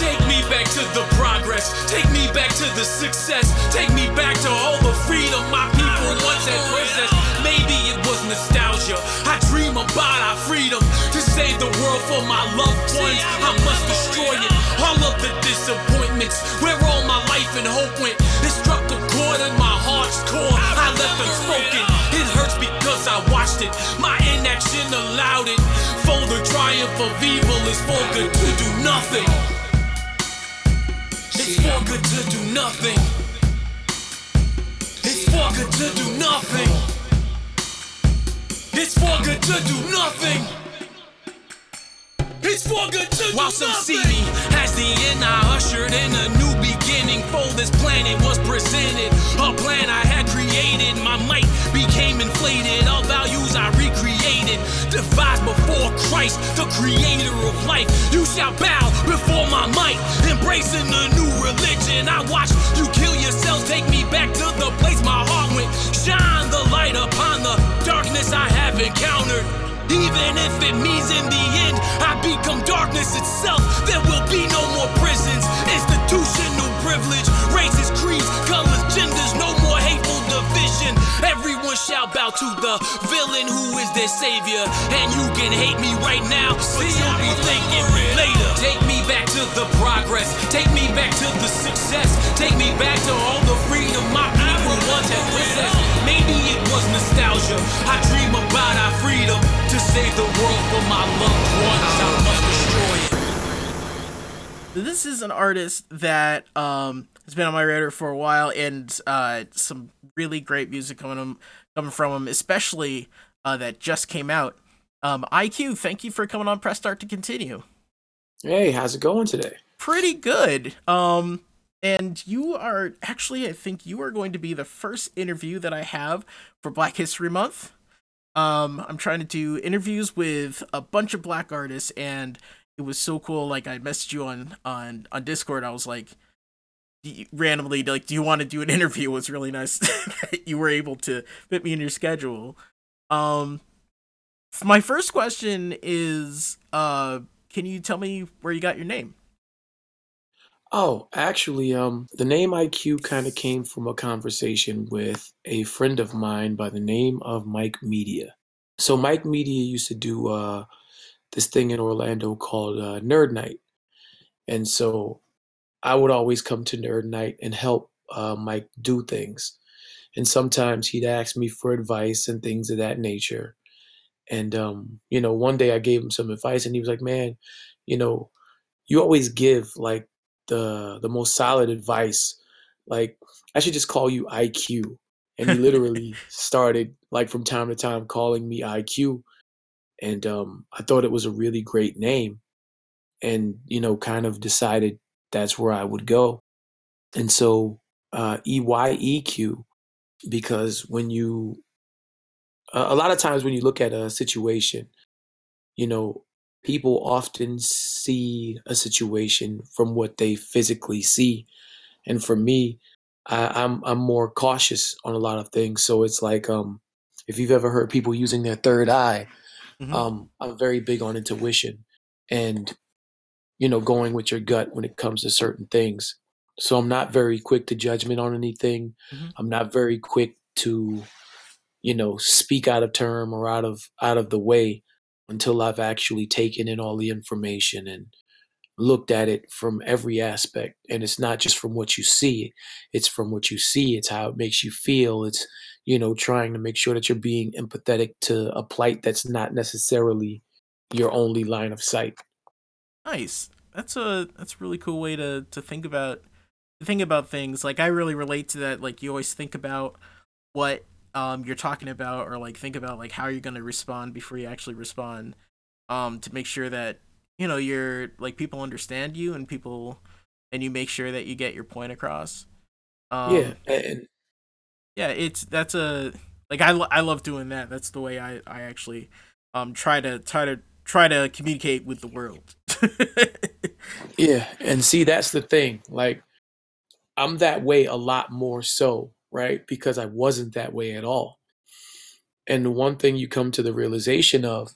Take me back to the progress. Take me back to the success. Take me back to all the freedom my people once had possessed. Maybe it was nostalgia. I dream about our freedom to save the world for my loved ones. I must destroy it. All of the disappointments, where all my life and hope went. In my heart's core. I left. It hurts because I watched it. My inaction allowed it. For the triumph of evil is for good to do nothing. It's for good to do nothing. It's for good to do nothing. It's for good to do nothing. It's for good to While some see me as the end, I ushered in a new beginning. For this planet was presented, a plan I had created. My might became inflated, all values I recreated. Devised before Christ, the creator of life. You shall bow before my might, embracing a new religion. I watch you kill yourselves, take me back to the place my heart went. Shine the light upon the darkness I have encountered. Even if it means in the end I become darkness itself, there will be no more prisons. Institutional privilege, races, creeds, Shall bow to the villain who is their savior. And you can hate me right now, you'll be thanking me later. Take me back to the progress, take me back to the success, take me back to all the freedom my people once had possessed. Maybe it was nostalgia. I dream about our freedom to save the world for my loved ones. I must destroy it. This is an artist that um has been on my radar for a while, and uh, some really great music coming him, coming from him, especially uh, that just came out. Um, IQ, thank you for coming on Press Start to continue. Hey, how's it going today? Pretty good. Um, and you are actually, I think you are going to be the first interview that I have for Black History Month. Um, I'm trying to do interviews with a bunch of black artists, and it was so cool. Like I messaged you on on on Discord. I was like, randomly like, "Do you want to do an interview?" It was really nice that you were able to fit me in your schedule. Um, my first question is, uh, can you tell me where you got your name? Oh, actually, um, the name IQ kind of came from a conversation with a friend of mine by the name of Mike Media. So Mike Media used to do uh, this thing in Orlando called uh, Nerd Night, and so I would always come to Nerd Night and help uh, Mike do things. And sometimes he'd ask me for advice and things of that nature. And um, you know, one day I gave him some advice, and he was like, "Man, you know, you always give like the the most solid advice. Like I should just call you IQ." And he literally started like from time to time calling me IQ, and um, I thought it was a really great name, and you know, kind of decided that's where I would go. And so uh, EYEQ, because when you a a lot of times when you look at a situation, you know, people often see a situation from what they physically see. And for me, I, I'm I'm more cautious on a lot of things. So it's like um if you've ever heard people using their third eye, Mhm. um, I'm very big on intuition and you know, going with your gut when it comes to certain things. So I'm not very quick to judgment on anything. Mhm. I'm not very quick to you know speak out of term or out of out of the way until I've actually taken in all the information and looked at it from every aspect and it's not just from what you see it's from what you see it's how it makes you feel it's you know trying to make sure that you're being empathetic to a plight that's not necessarily your only line of sight Nice. That's a that's a really cool way to to think about to think about things. Like I really relate to that. Like you always think about what um you're talking about or like think about like how you're going to respond before you actually respond um to make sure that you know you're like people understand you and people and you make sure that you get your point across. Um yeah and yeah, it's that's a like I lo- I love doing that. That's the way I I actually um try to try to try to communicate with the world. Yeah, and see that's the thing. Like I'm that way a lot more so, right? Because I wasn't that way at all. And the one thing you come to the realization of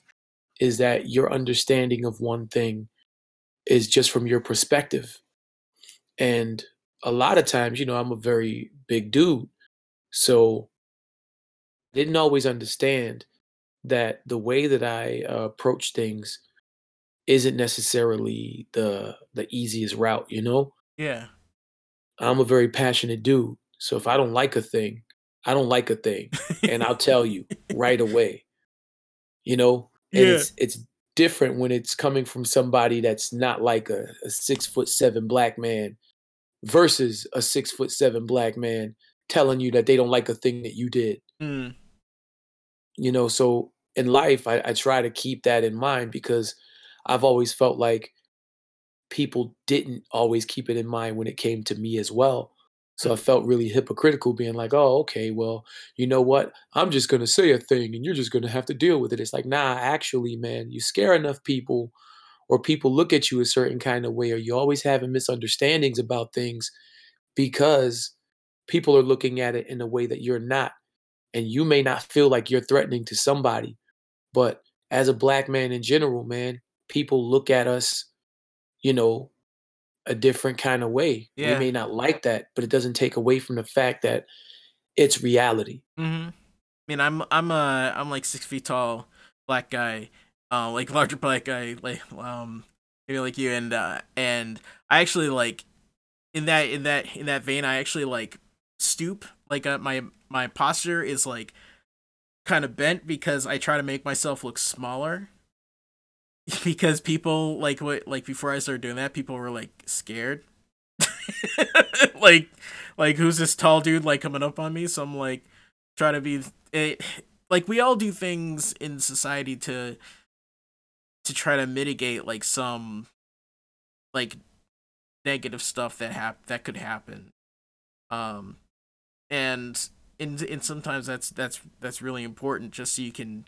is that your understanding of one thing is just from your perspective. And a lot of times, you know, I'm a very big dude. So I didn't always understand that the way that I uh, approach things isn't necessarily the the easiest route, you know? yeah. I'm a very passionate dude. So if I don't like a thing, I don't like a thing. And I'll tell you right away. You know? and Yeah. it's it's different when it's coming from somebody that's not like a, a six foot seven black man versus a six foot seven black man telling you that they don't like a thing that you did Mm. you know so in life I, I try to keep that in mind because i've always felt like people didn't always keep it in mind when it came to me as well. So i felt really hypocritical being like oh okay well you know what? I'm just going to say a thing and you're just going to have to deal with it. It's like nah actually man you scare enough people or people look at you a certain kind of way or you always having misunderstandings about things because people are looking at it in a way that you're not and you may not feel like you're threatening to somebody. But as a black man in general man people look at us you know a different kind of way Yeah. we may not like that but it doesn't take away from the fact that it's reality Mm-hmm. I mean, I'm I'm a I'm like six feet tall, black guy, uh, like larger black guy, like um, maybe like you, and uh, and I actually like in that in that in that vein, I actually like stoop, like uh, my my posture is like kind of bent because I try to make myself look smaller. because people like what like before I started doing that, people were like scared. like like who's this tall dude like coming up on me? So I'm like try to be it, like we all do things in society to to try to mitigate like some like negative stuff that hap- that could happen um and and and sometimes that's that's that's really important just so you can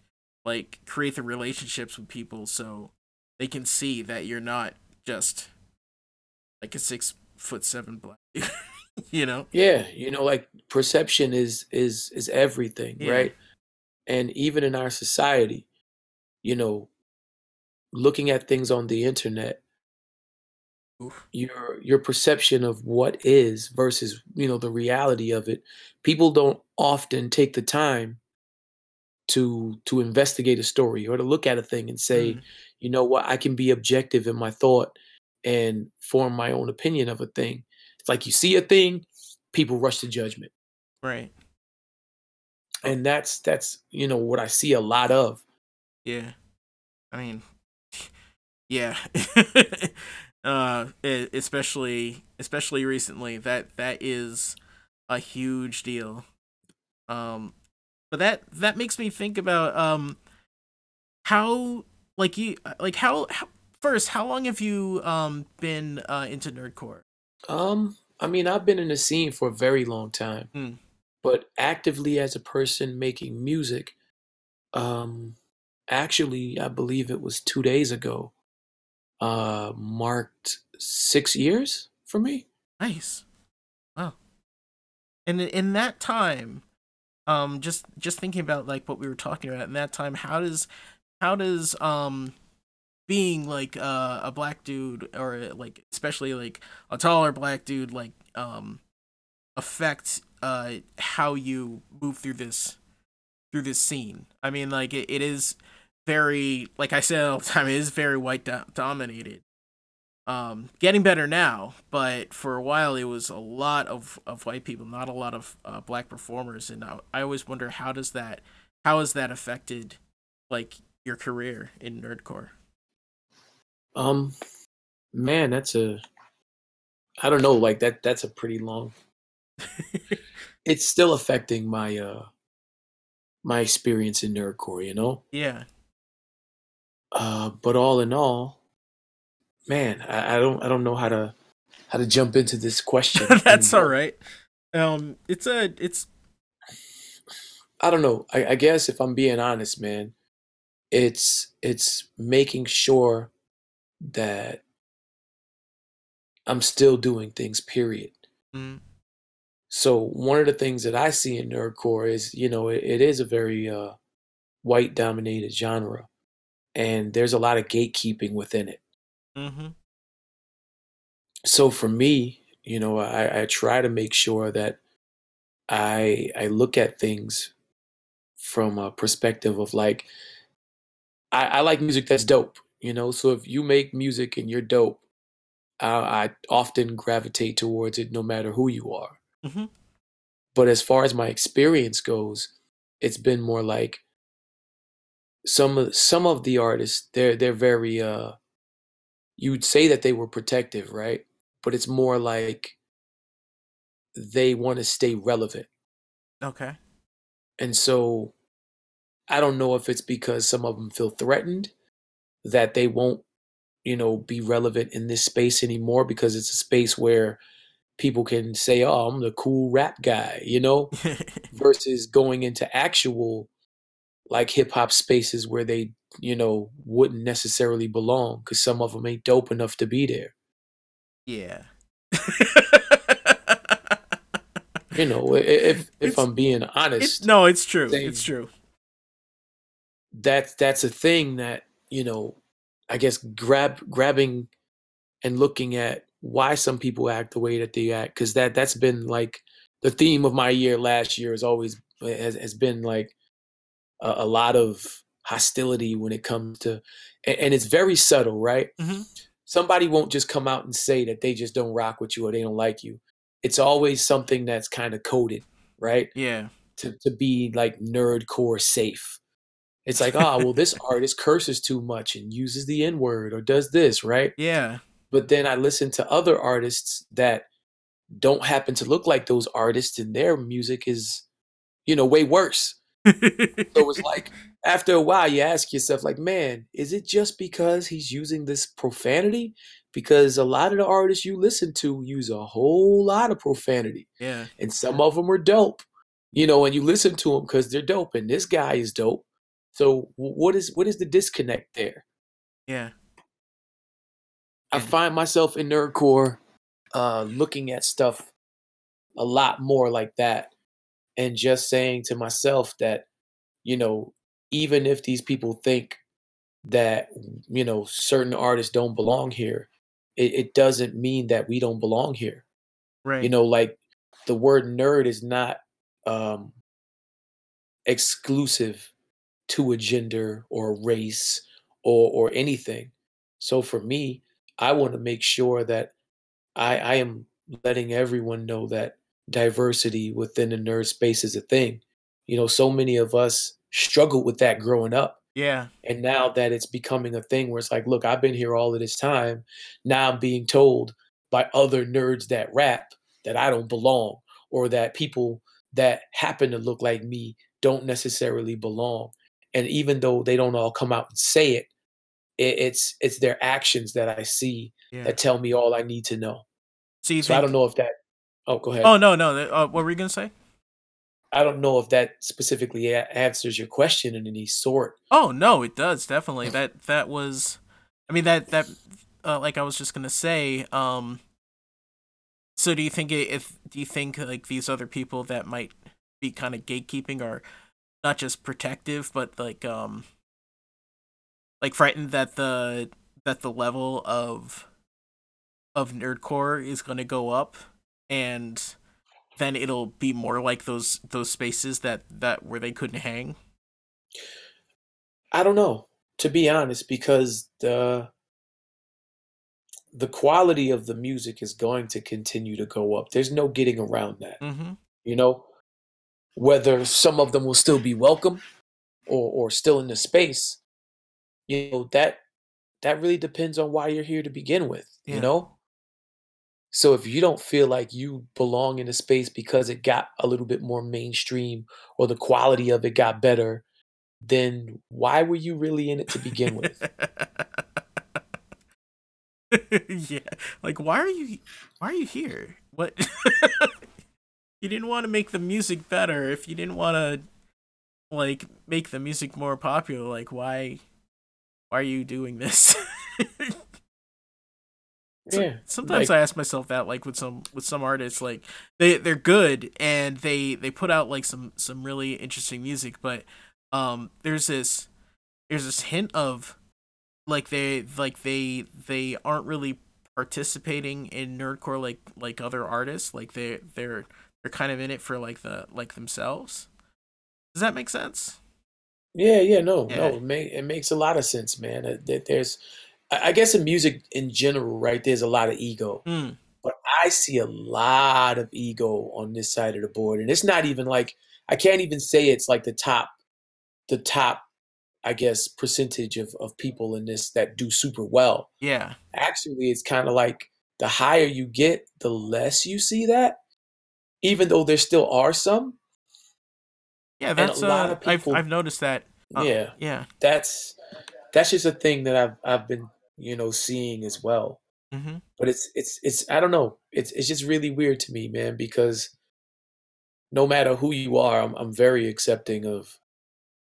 like create the relationships with people so they can see that you're not just like a six foot seven black you know Yeah, you know, like perception is is is everything, Yeah. right? And even in our society, you know, looking at things on the internet, your your perception of what is versus, you know, the reality of it, people don't often take the time to to investigate a story or to look at a thing and say, Mhm. you know what, I can be objective in my thought and form my own opinion of a thing. It's like you see a thing, people rush to judgment right and that's that's you know what I see a lot of. Yeah. I mean, yeah. uh especially especially recently that that is a huge deal. Um but that that makes me think about um how like you like how, how first how long have you um been uh into nerdcore? Um, I mean, I've been in the scene for a very long time, Hmm. but actively as a person making music, um, actually, I believe it was two days ago, uh, marked six years for me. Nice. Wow. And in that time, um, just just thinking about like what we were talking about in that time, how does how does um being like uh, a black dude or like especially like a taller black dude like um affect uh how you move through this through this scene? I mean, like it, it is very like I said all the time, it is very white do- dominated um getting better now but for a while it was a lot of of white people not a lot of uh, black performers and I, I always wonder how does that how has that affected like your career in nerdcore Um, man, that's a, I don't know, like that. That's a pretty long. it's still affecting my uh, my experience in nerdcore, you know. yeah Uh, but all in all, man, I, I don't I don't know how to how to jump into this question. that's And, all right um it's a it's I don't know. I, I guess if I'm being honest, man, it's it's making sure that I'm still doing things. Period. mm, So one of the things that I see in nerdcore is, you know, it, it is a very uh, white dominated genre, and there's a lot of gatekeeping within it. Mm-hmm. so for me, you know, I, I try to make sure that I I look at things from a perspective of like I, I like music that's dope, you know. So if you make music and you're dope, I, I often gravitate towards it, no matter who you are. Mm-hmm. But as far as my experience goes, it's been more like some of some of the artists they're they're very uh you would say that they were protective, right? But it's more like they want to stay relevant. Okay. And so I don't know if it's because some of them feel threatened that they won't, you know, be relevant in this space anymore because it's a space where people can say, "Oh, I'm the cool rap guy," you know, versus going into actual like hip hop spaces where they, you know, wouldn't necessarily belong because some of them ain't dope enough to be there. Yeah. You know, if if It's- I'm being honest, no, it's true. they- It's true. that's that's a thing that you know i guess grab grabbing and looking at why some people act the way that they act because that that's been like the theme of my year last year has always eh, has, has been like a, a lot of hostility when it comes to and, and it's very subtle right Mhm. somebody won't just come out and say that they just don't rock with you or they don't like you it's always something that's kind of coded right Yeah. to, to be like nerdcore safe. It's like, oh, well, this artist curses too much and uses the N word or does this, right? Yeah. But then I listen to other artists that don't happen to look like those artists, and their music is, you know, way worse. so it's like, after a while, you ask yourself, like, man, is it just because he's using this profanity? Because a lot of the artists you listen to use a whole lot of profanity Yeah. and some of them are dope, you know, and you listen to them because they're dope, and this guy is dope. So what is what is the disconnect there? Yeah. I find myself in nerdcore, uh, looking at stuff a lot more like that, and just saying to myself that, you know, even if these people think that you know certain artists don't belong here, it, it doesn't mean that we don't belong here. Right. You know, like the word nerd is not um, exclusive to a gender or a race or or anything. So for me, I want to make sure that I, I am letting everyone know that diversity within the nerd space is a thing. You know, so many of us struggled with that growing up. Yeah. And now that it's becoming a thing where it's like, look, I've been here all of this time. Now I'm being told by other nerds that rap that I don't belong or that people that happen to look like me don't necessarily belong. And even though they don't all come out and say it, it it's it's their actions that I see Yeah. that tell me all I need to know. So So I don't know if that Oh, go ahead. Oh no, no. Uh, what were you gonna say? I don't know if that specifically a- answers your question in any sort. Oh no, it does definitely. That that was, I mean that that uh, like I was just gonna say. Um. So do you think if do you think like these other people that might be kind of gatekeeping are not just protective but like um like frightened that the that the level of of nerdcore is going to go up and then it'll be more like those those spaces that that where they couldn't hang I don't know, to be honest, because the the quality of the music is going to continue to go up. There's no getting around that. mm-hmm. You know, whether some of them will still be welcome or or still in the space, you know, that that really depends on why you're here to begin with, Yeah. you know? So if you don't feel like you belong in a space because it got a little bit more mainstream or the quality of it got better, then why were you really in it to begin with? yeah like why are you why are you here? What you didn't want to make the music better. If you didn't want to like make the music more popular like why why are you doing this Yeah, sometimes like- i ask myself that like with some with some artists like they they're good and they they put out like some some really interesting music but um there's this there's this hint of like they like they they aren't really participating in nerdcore like like other artists like they they're they're kind of in it for like the like themselves does that make sense Yeah, yeah, no, Yeah. no, it, make, it makes a lot of sense, man. That There's, I I guess, in music in general, right? There's a lot of ego, Mm. but I see a lot of ego on this side of the board, and it's not even like I can't even say it's like the top, the top, I guess, percentage of, of people in this that do super well. Yeah. Actually, it's kind of like the higher you get, the less you see that, even though there still are some. Yeah, And a that's lot uh, of I've people- I've noticed that. Uh, yeah, yeah. That's that's just a thing that I've I've been you know seeing as well. Mm-hmm. But it's it's it's I don't know. It's it's just really weird to me, man, because no matter who you are, I'm I'm very accepting of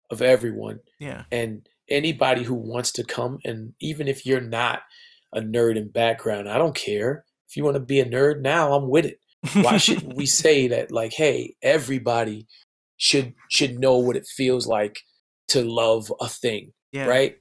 of everyone. Yeah. And anybody who wants to come and even if you're not a nerd in background, I don't care. If you want to be a nerd now, I'm with it. Why shouldn't we say that like, hey, everybody should should know what it feels like to love a thing, Yeah. right?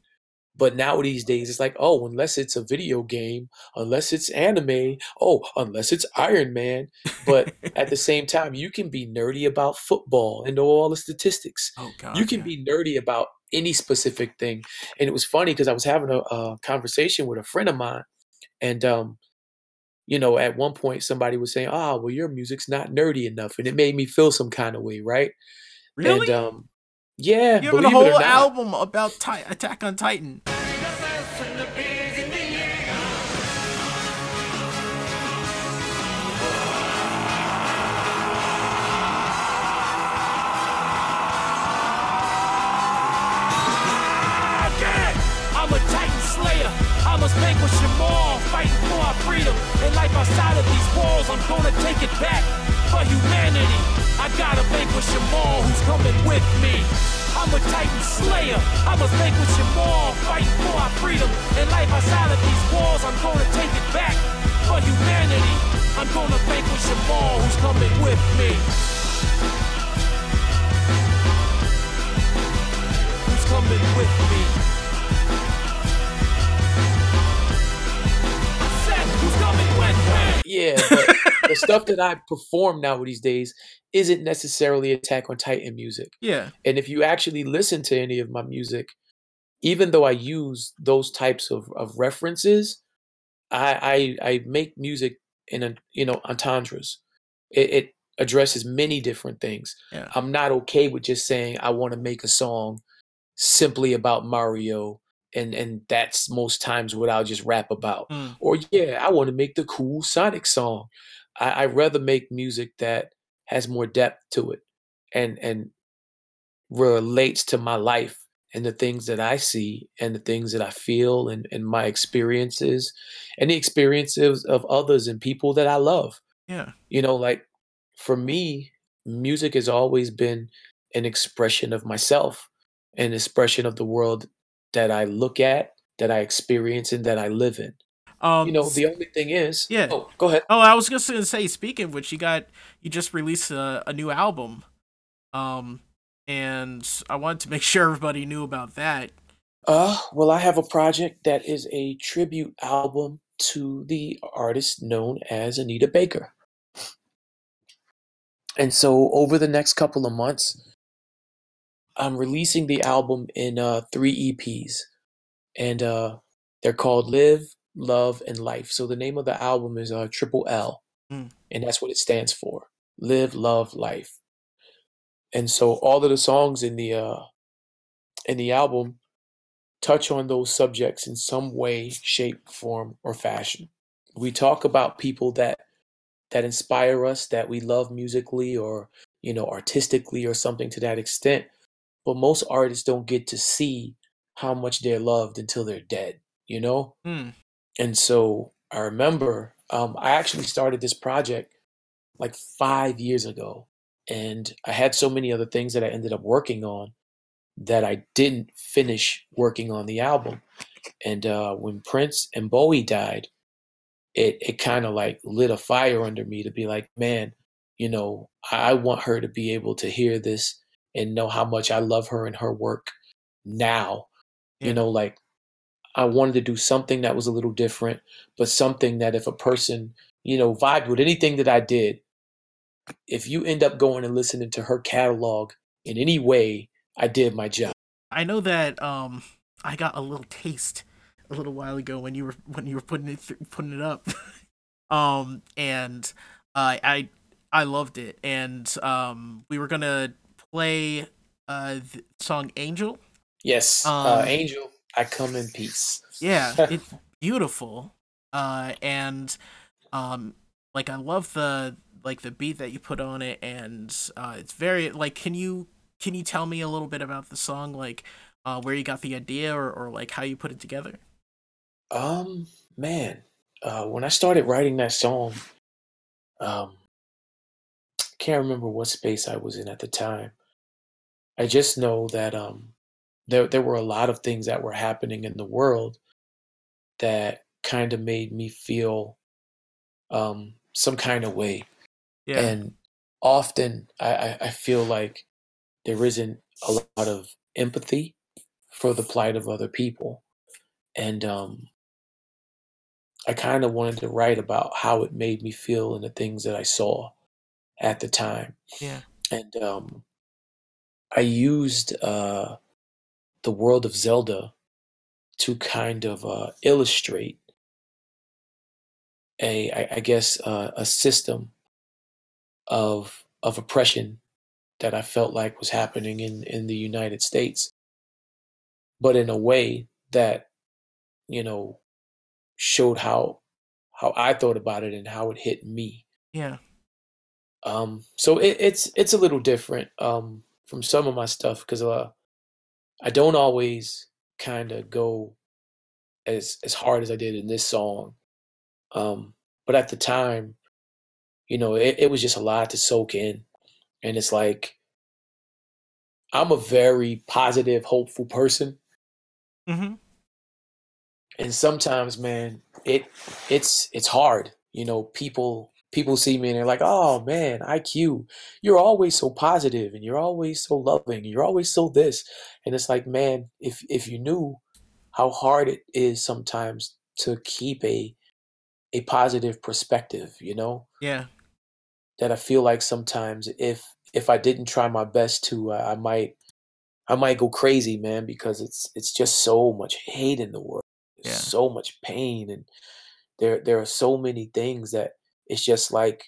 But now these days, it's like, oh, unless it's a video game, unless it's anime, oh, unless it's Iron Man. But at the same time, you can be nerdy about football and know all the statistics. Oh God. you can be nerdy about any specific thing. And it was funny because I was having a, a conversation with a friend of mine, and um, you know, at one point somebody was saying, "Ah, well, your music's not nerdy enough," and it made me feel some kind of way, right? Really? And um, yeah, You have a believe it or whole album about Ti- Attack on Titan. Again, I'm a titan slayer. I must vanquish them all, fighting for our freedom. And life outside of these walls, I'm gonna take it back for humanity. I gotta vanquish them all who's coming with me. I'm a titan slayer. I must vanquish them all, fighting for our freedom. And life outside of these walls, I'm gonna take it back for humanity. I'm gonna vanquish them all who's coming with me. Who's coming with me? I who's coming with me? Yeah, the stuff that I perform now these days isn't necessarily Attack on Titan music. Yeah. And if you actually listen to any of my music, even though I use those types of, of references, I, I I make music in a you know entendres. It, it addresses many different things. Yeah. I'm not okay with just saying I want to make a song simply about Mario and and that's most times what I'll just rap about. Mm. Or yeah, I want to make the cool Sonic song. I, I rather make music that has more depth to it and and relates to my life and the things that I see and the things that I feel and, and my experiences and the experiences of others and people that I love. Yeah. You know, like for me, music has always been an expression of myself, an expression of the world that I look at, that I experience, and that I live in. Um, you know, the only thing is, Yeah. Oh, go ahead. Oh, I was just gonna say. Speaking of which, you got you just released a, a new album, um, and I wanted to make sure everybody knew about that. Uh, well, I have a project that is a tribute album to the artist known as Anita Baker. And so over the next couple of months, I'm releasing the album in uh, three EPs. And uh, they're called Live, Love, and Life. So the name of the album is uh, Triple L. Mm. And that's what it stands for Live, Love, Life. And so all of the songs in the uh, in the album touch on those subjects in some way, shape, form, or fashion. We talk about people that that inspire us, that we love musically or you know artistically or something to that extent. But most artists don't get to see how much they're loved until they're dead, you know? Hmm. And so I remember um, I actually started this project like five years ago. And I had so many other things that I ended up working on that I didn't finish working on the album. And uh, when Prince and Bowie died, it, it kind of like lit a fire under me to be like, man, you know, I I want her to be able to hear this and know how much I love her and her work now. You know, like I wanted to do something that was a little different, but something that if a person, you know, vibed with anything that I did, if you end up going and listening to her catalog in any way, I did my job. I know that um I got a little taste a little while ago when you were when you were putting it th- putting it up, um and uh, I I loved it. And um we were gonna play uh the song Angel. Yes, uh, Um, Angel, I come in peace. yeah it's beautiful uh and um like i love the like the beat that you put on it and uh it's very like can you can you tell me a little bit about the song like uh where you got the idea or, or like how you put it together Um, man, uh, when I started writing that song, um, can't remember what space I was in at the time. I just know that um, there there were a lot of things that were happening in the world that kind of made me feel um, some kind of way. Yeah. And often I, I, I feel like there isn't a lot of empathy for the plight of other people. And um, I kind of wanted to write about how it made me feel and the things that I saw at the time. yeah And um, I used uh, the world of Zelda to kind of uh, illustrate a, I, I guess, uh, a system of of oppression that I felt like was happening in in the United States, but in a way that you know showed how how I thought about it and how it hit me. yeah Um, so it, it's it's a little different um, from some of my stuff because uh, I don't always kind of go as as hard as I did in this song. Um, but at the time, you know, it, it was just a lot to soak in, and it's like I'm a very positive, hopeful person, mm-hmm. and sometimes, man, it it's it's hard. You know, people people see me and they're like, "Oh man, EyeQ, you're always so positive and you're always so loving and you're always so this." And it's like, man, if if you knew how hard it is sometimes to keep a a positive perspective, you know, yeah that I feel like sometimes if if I didn't try my best to, uh, I might I might go crazy, man, because it's it's just so much hate in the world, There's Yeah. so much pain, and there there are so many things that it's just like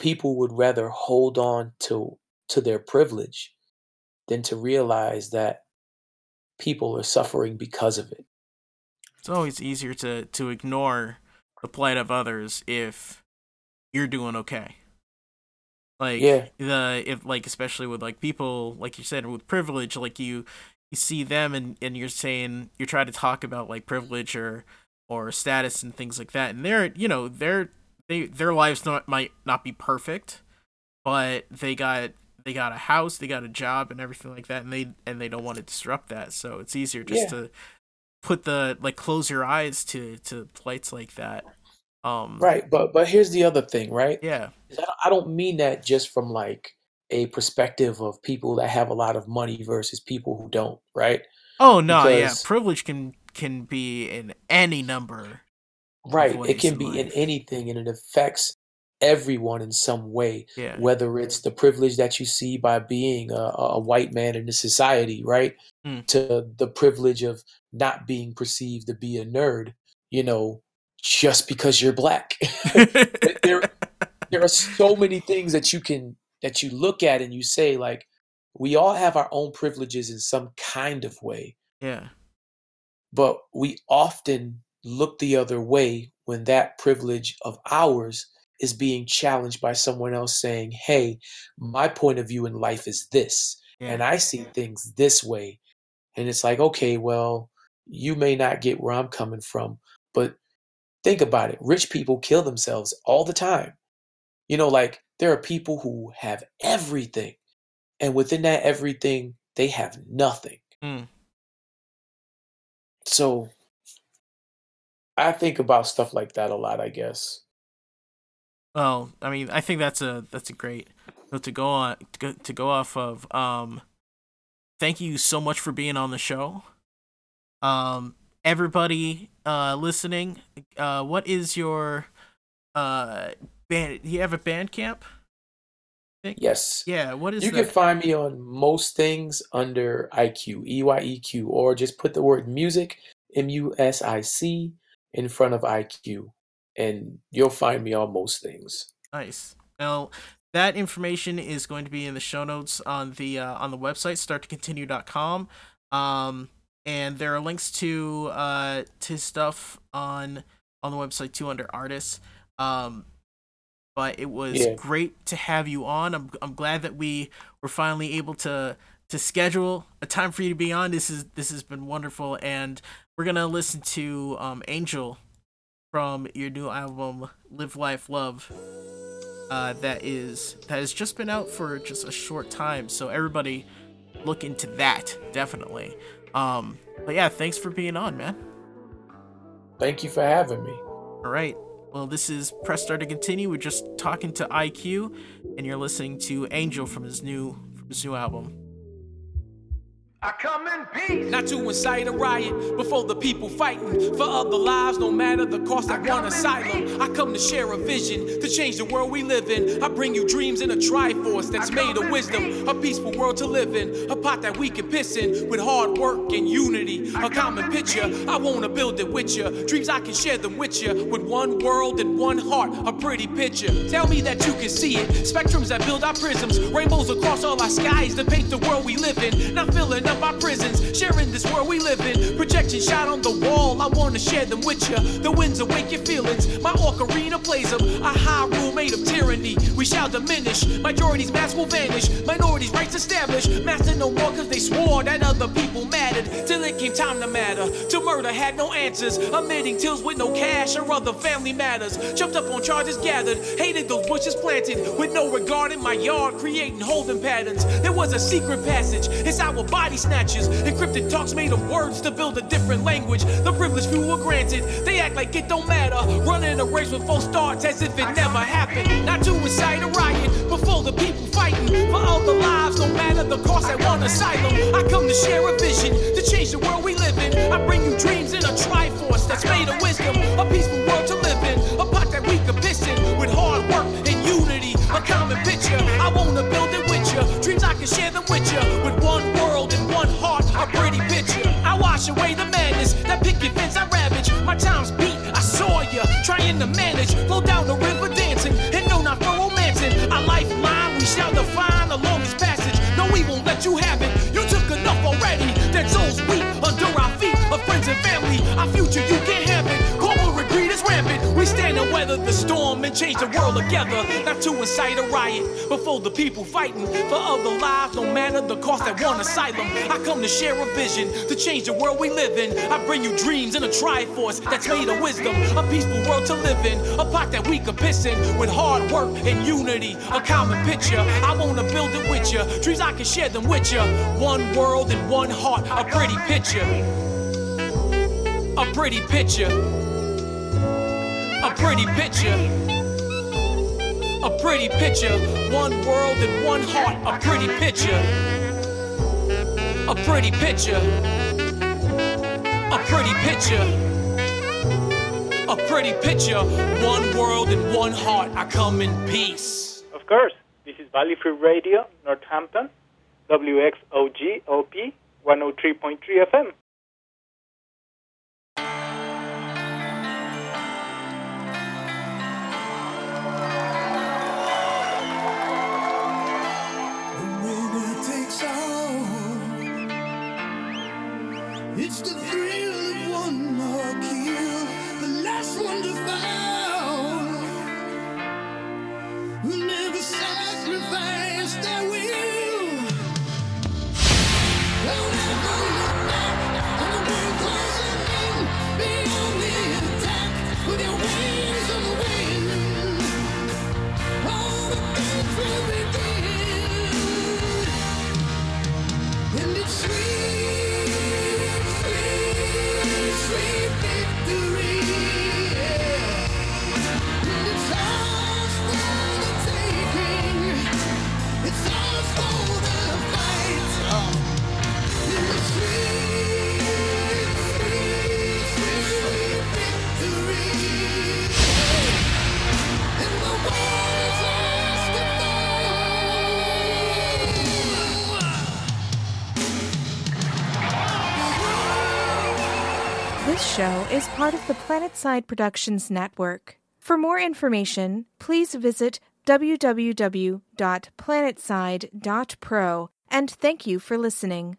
people would rather hold on to to their privilege than to realize that people are suffering because of it. it's always easier to to ignore the plight of others if you're doing okay like Yeah. the if like especially with like people like you said with privilege like you you see them and and you're saying you're trying to talk about like privilege or or status and things like that and they're you know they're they their lives not might not be perfect but they got they got a house they got a job and everything like that and they and they don't want to disrupt that so it's easier just Yeah. to put the like close your eyes to to plights like that um Right, but but here's the other thing, right? yeah I don't, mean that just from like a perspective of people that have a lot of money versus people who don't, right? oh no yeah privilege can can be in any number Right, it can be in anything and it affects everyone in some way, Yeah. whether it's the privilege that you see by being a, a a white man in the society, right? Mm. To the privilege of not being perceived to be a nerd, you know, just because you're black. there, there are so many things that you can that you look at and you say like we all have our own privileges in some kind of way yeah but we often look the other way when that privilege of ours is being challenged by someone else saying hey my point of view in life is this and i see things this way and it's like okay well you may not get where i'm coming from but think about it rich people kill themselves all the time you know, like there are people who have everything, and within that everything, they have nothing. Mm. So I think about stuff like that a lot, I guess. Well, I mean, I think that's a that's a great note to go on to go, to go off of. Um, thank you so much for being on the show. Um, everybody uh listening, uh, what is your uh band? Do you have a band camp? Yes. Yeah. What is you that? can find me on most things under EyeQ, E Y E Q, or just put the word music, M U S I C, in front of EyeQ, and you'll find me on most things. Nice. Now that information is going to be in the show notes on the uh, on the website starttocontinue.com. Um, and there are links to uh to stuff on on the website too under artists. Um, but it was Yeah. great to have you on. I'm I'm glad that we were finally able to to schedule a time for you to be on. This is this has been wonderful, and we're gonna listen to um Angel from your new album Live Life Love. Uh, that is that has just been out for just a short time, so everybody look into that definitely. Um, but yeah, thanks for being on, man. Thank you for having me. All right. Well, this is Press Start to Continue. We're just talking to EyeQ, and you're listening to Angel from his new from his new album. I come in peace. Not to incite a riot before the people fighting for other lives, no matter the cost. I, want asylum. I come to share a vision to change the world we live in. I bring you dreams in a triforce that's made of wisdom, a peaceful world to live in, a pot that we can piss in with hard work and unity. A common picture. I wanna build it with you. Dreams I can share them with you with one world and one heart. A pretty picture. Tell me that you can see it. Spectrums that build our prisms, rainbows across all our skies to paint the world we live in. Not filling up our prisons, sharing this world we live in. Projection shot on the wall, I wanna share them with you. The winds awake your feelings, my ocarina plays them. A Hyrule made of tyranny, we shall diminish. Majorities' mass will vanish, minorities' rights established. Master no more cause they swore that other people mattered. Till it came time to matter, to murder had no answers. Omitting tills with no cash or other family matters. Jumped up on charges gathered, hated those bushes planted. With no regard in my yard, creating holding patterns. There was a secret passage, it's our body snatches. Encrypted talks made of words to build a different language. The privileged few were granted, they act like it don't matter. Running a race with false starts as if it never happened. Not to a riot before the people fighting for other lives, no matter the cost. I want asylum. I come to share a vision to change the world we live in. I bring you dreams in a triforce that's made of wisdom, a peaceful world to live in, a pot that we can piss in with hard work and unity, a common picture. I wanna build it with you. Dreams I can share them with you with one world and one heart, a pretty picture. I wash away the madness that picket fence I ravage. My time's beat, I saw you trying to manage. Our future you can't have it. Corporate greed is rampant. We stand and weather the storm and change the world together. Not to incite a riot but for the people fighting for other lives, no matter the cost that want asylum. I come to share a vision to change the world we live in. I bring you dreams in a triforce that's made of wisdom, a peaceful world to live in, a pot that we can piss in with hard work and unity, a common picture. I wanna build it with you, dreams I can share them with you. One world and one heart, a pretty picture. A pretty picture. A pretty picture. A pretty picture. One world and one heart. A pretty picture. A pretty picture. A pretty picture. A pretty picture. One world and one heart. I come in peace. Of course, this is Valley Free Radio, Northampton, WXOJ LP 103.3 FM. Show is part of the Planetside Productions Network. For more information, please visit www.planetside.pro and thank you for listening.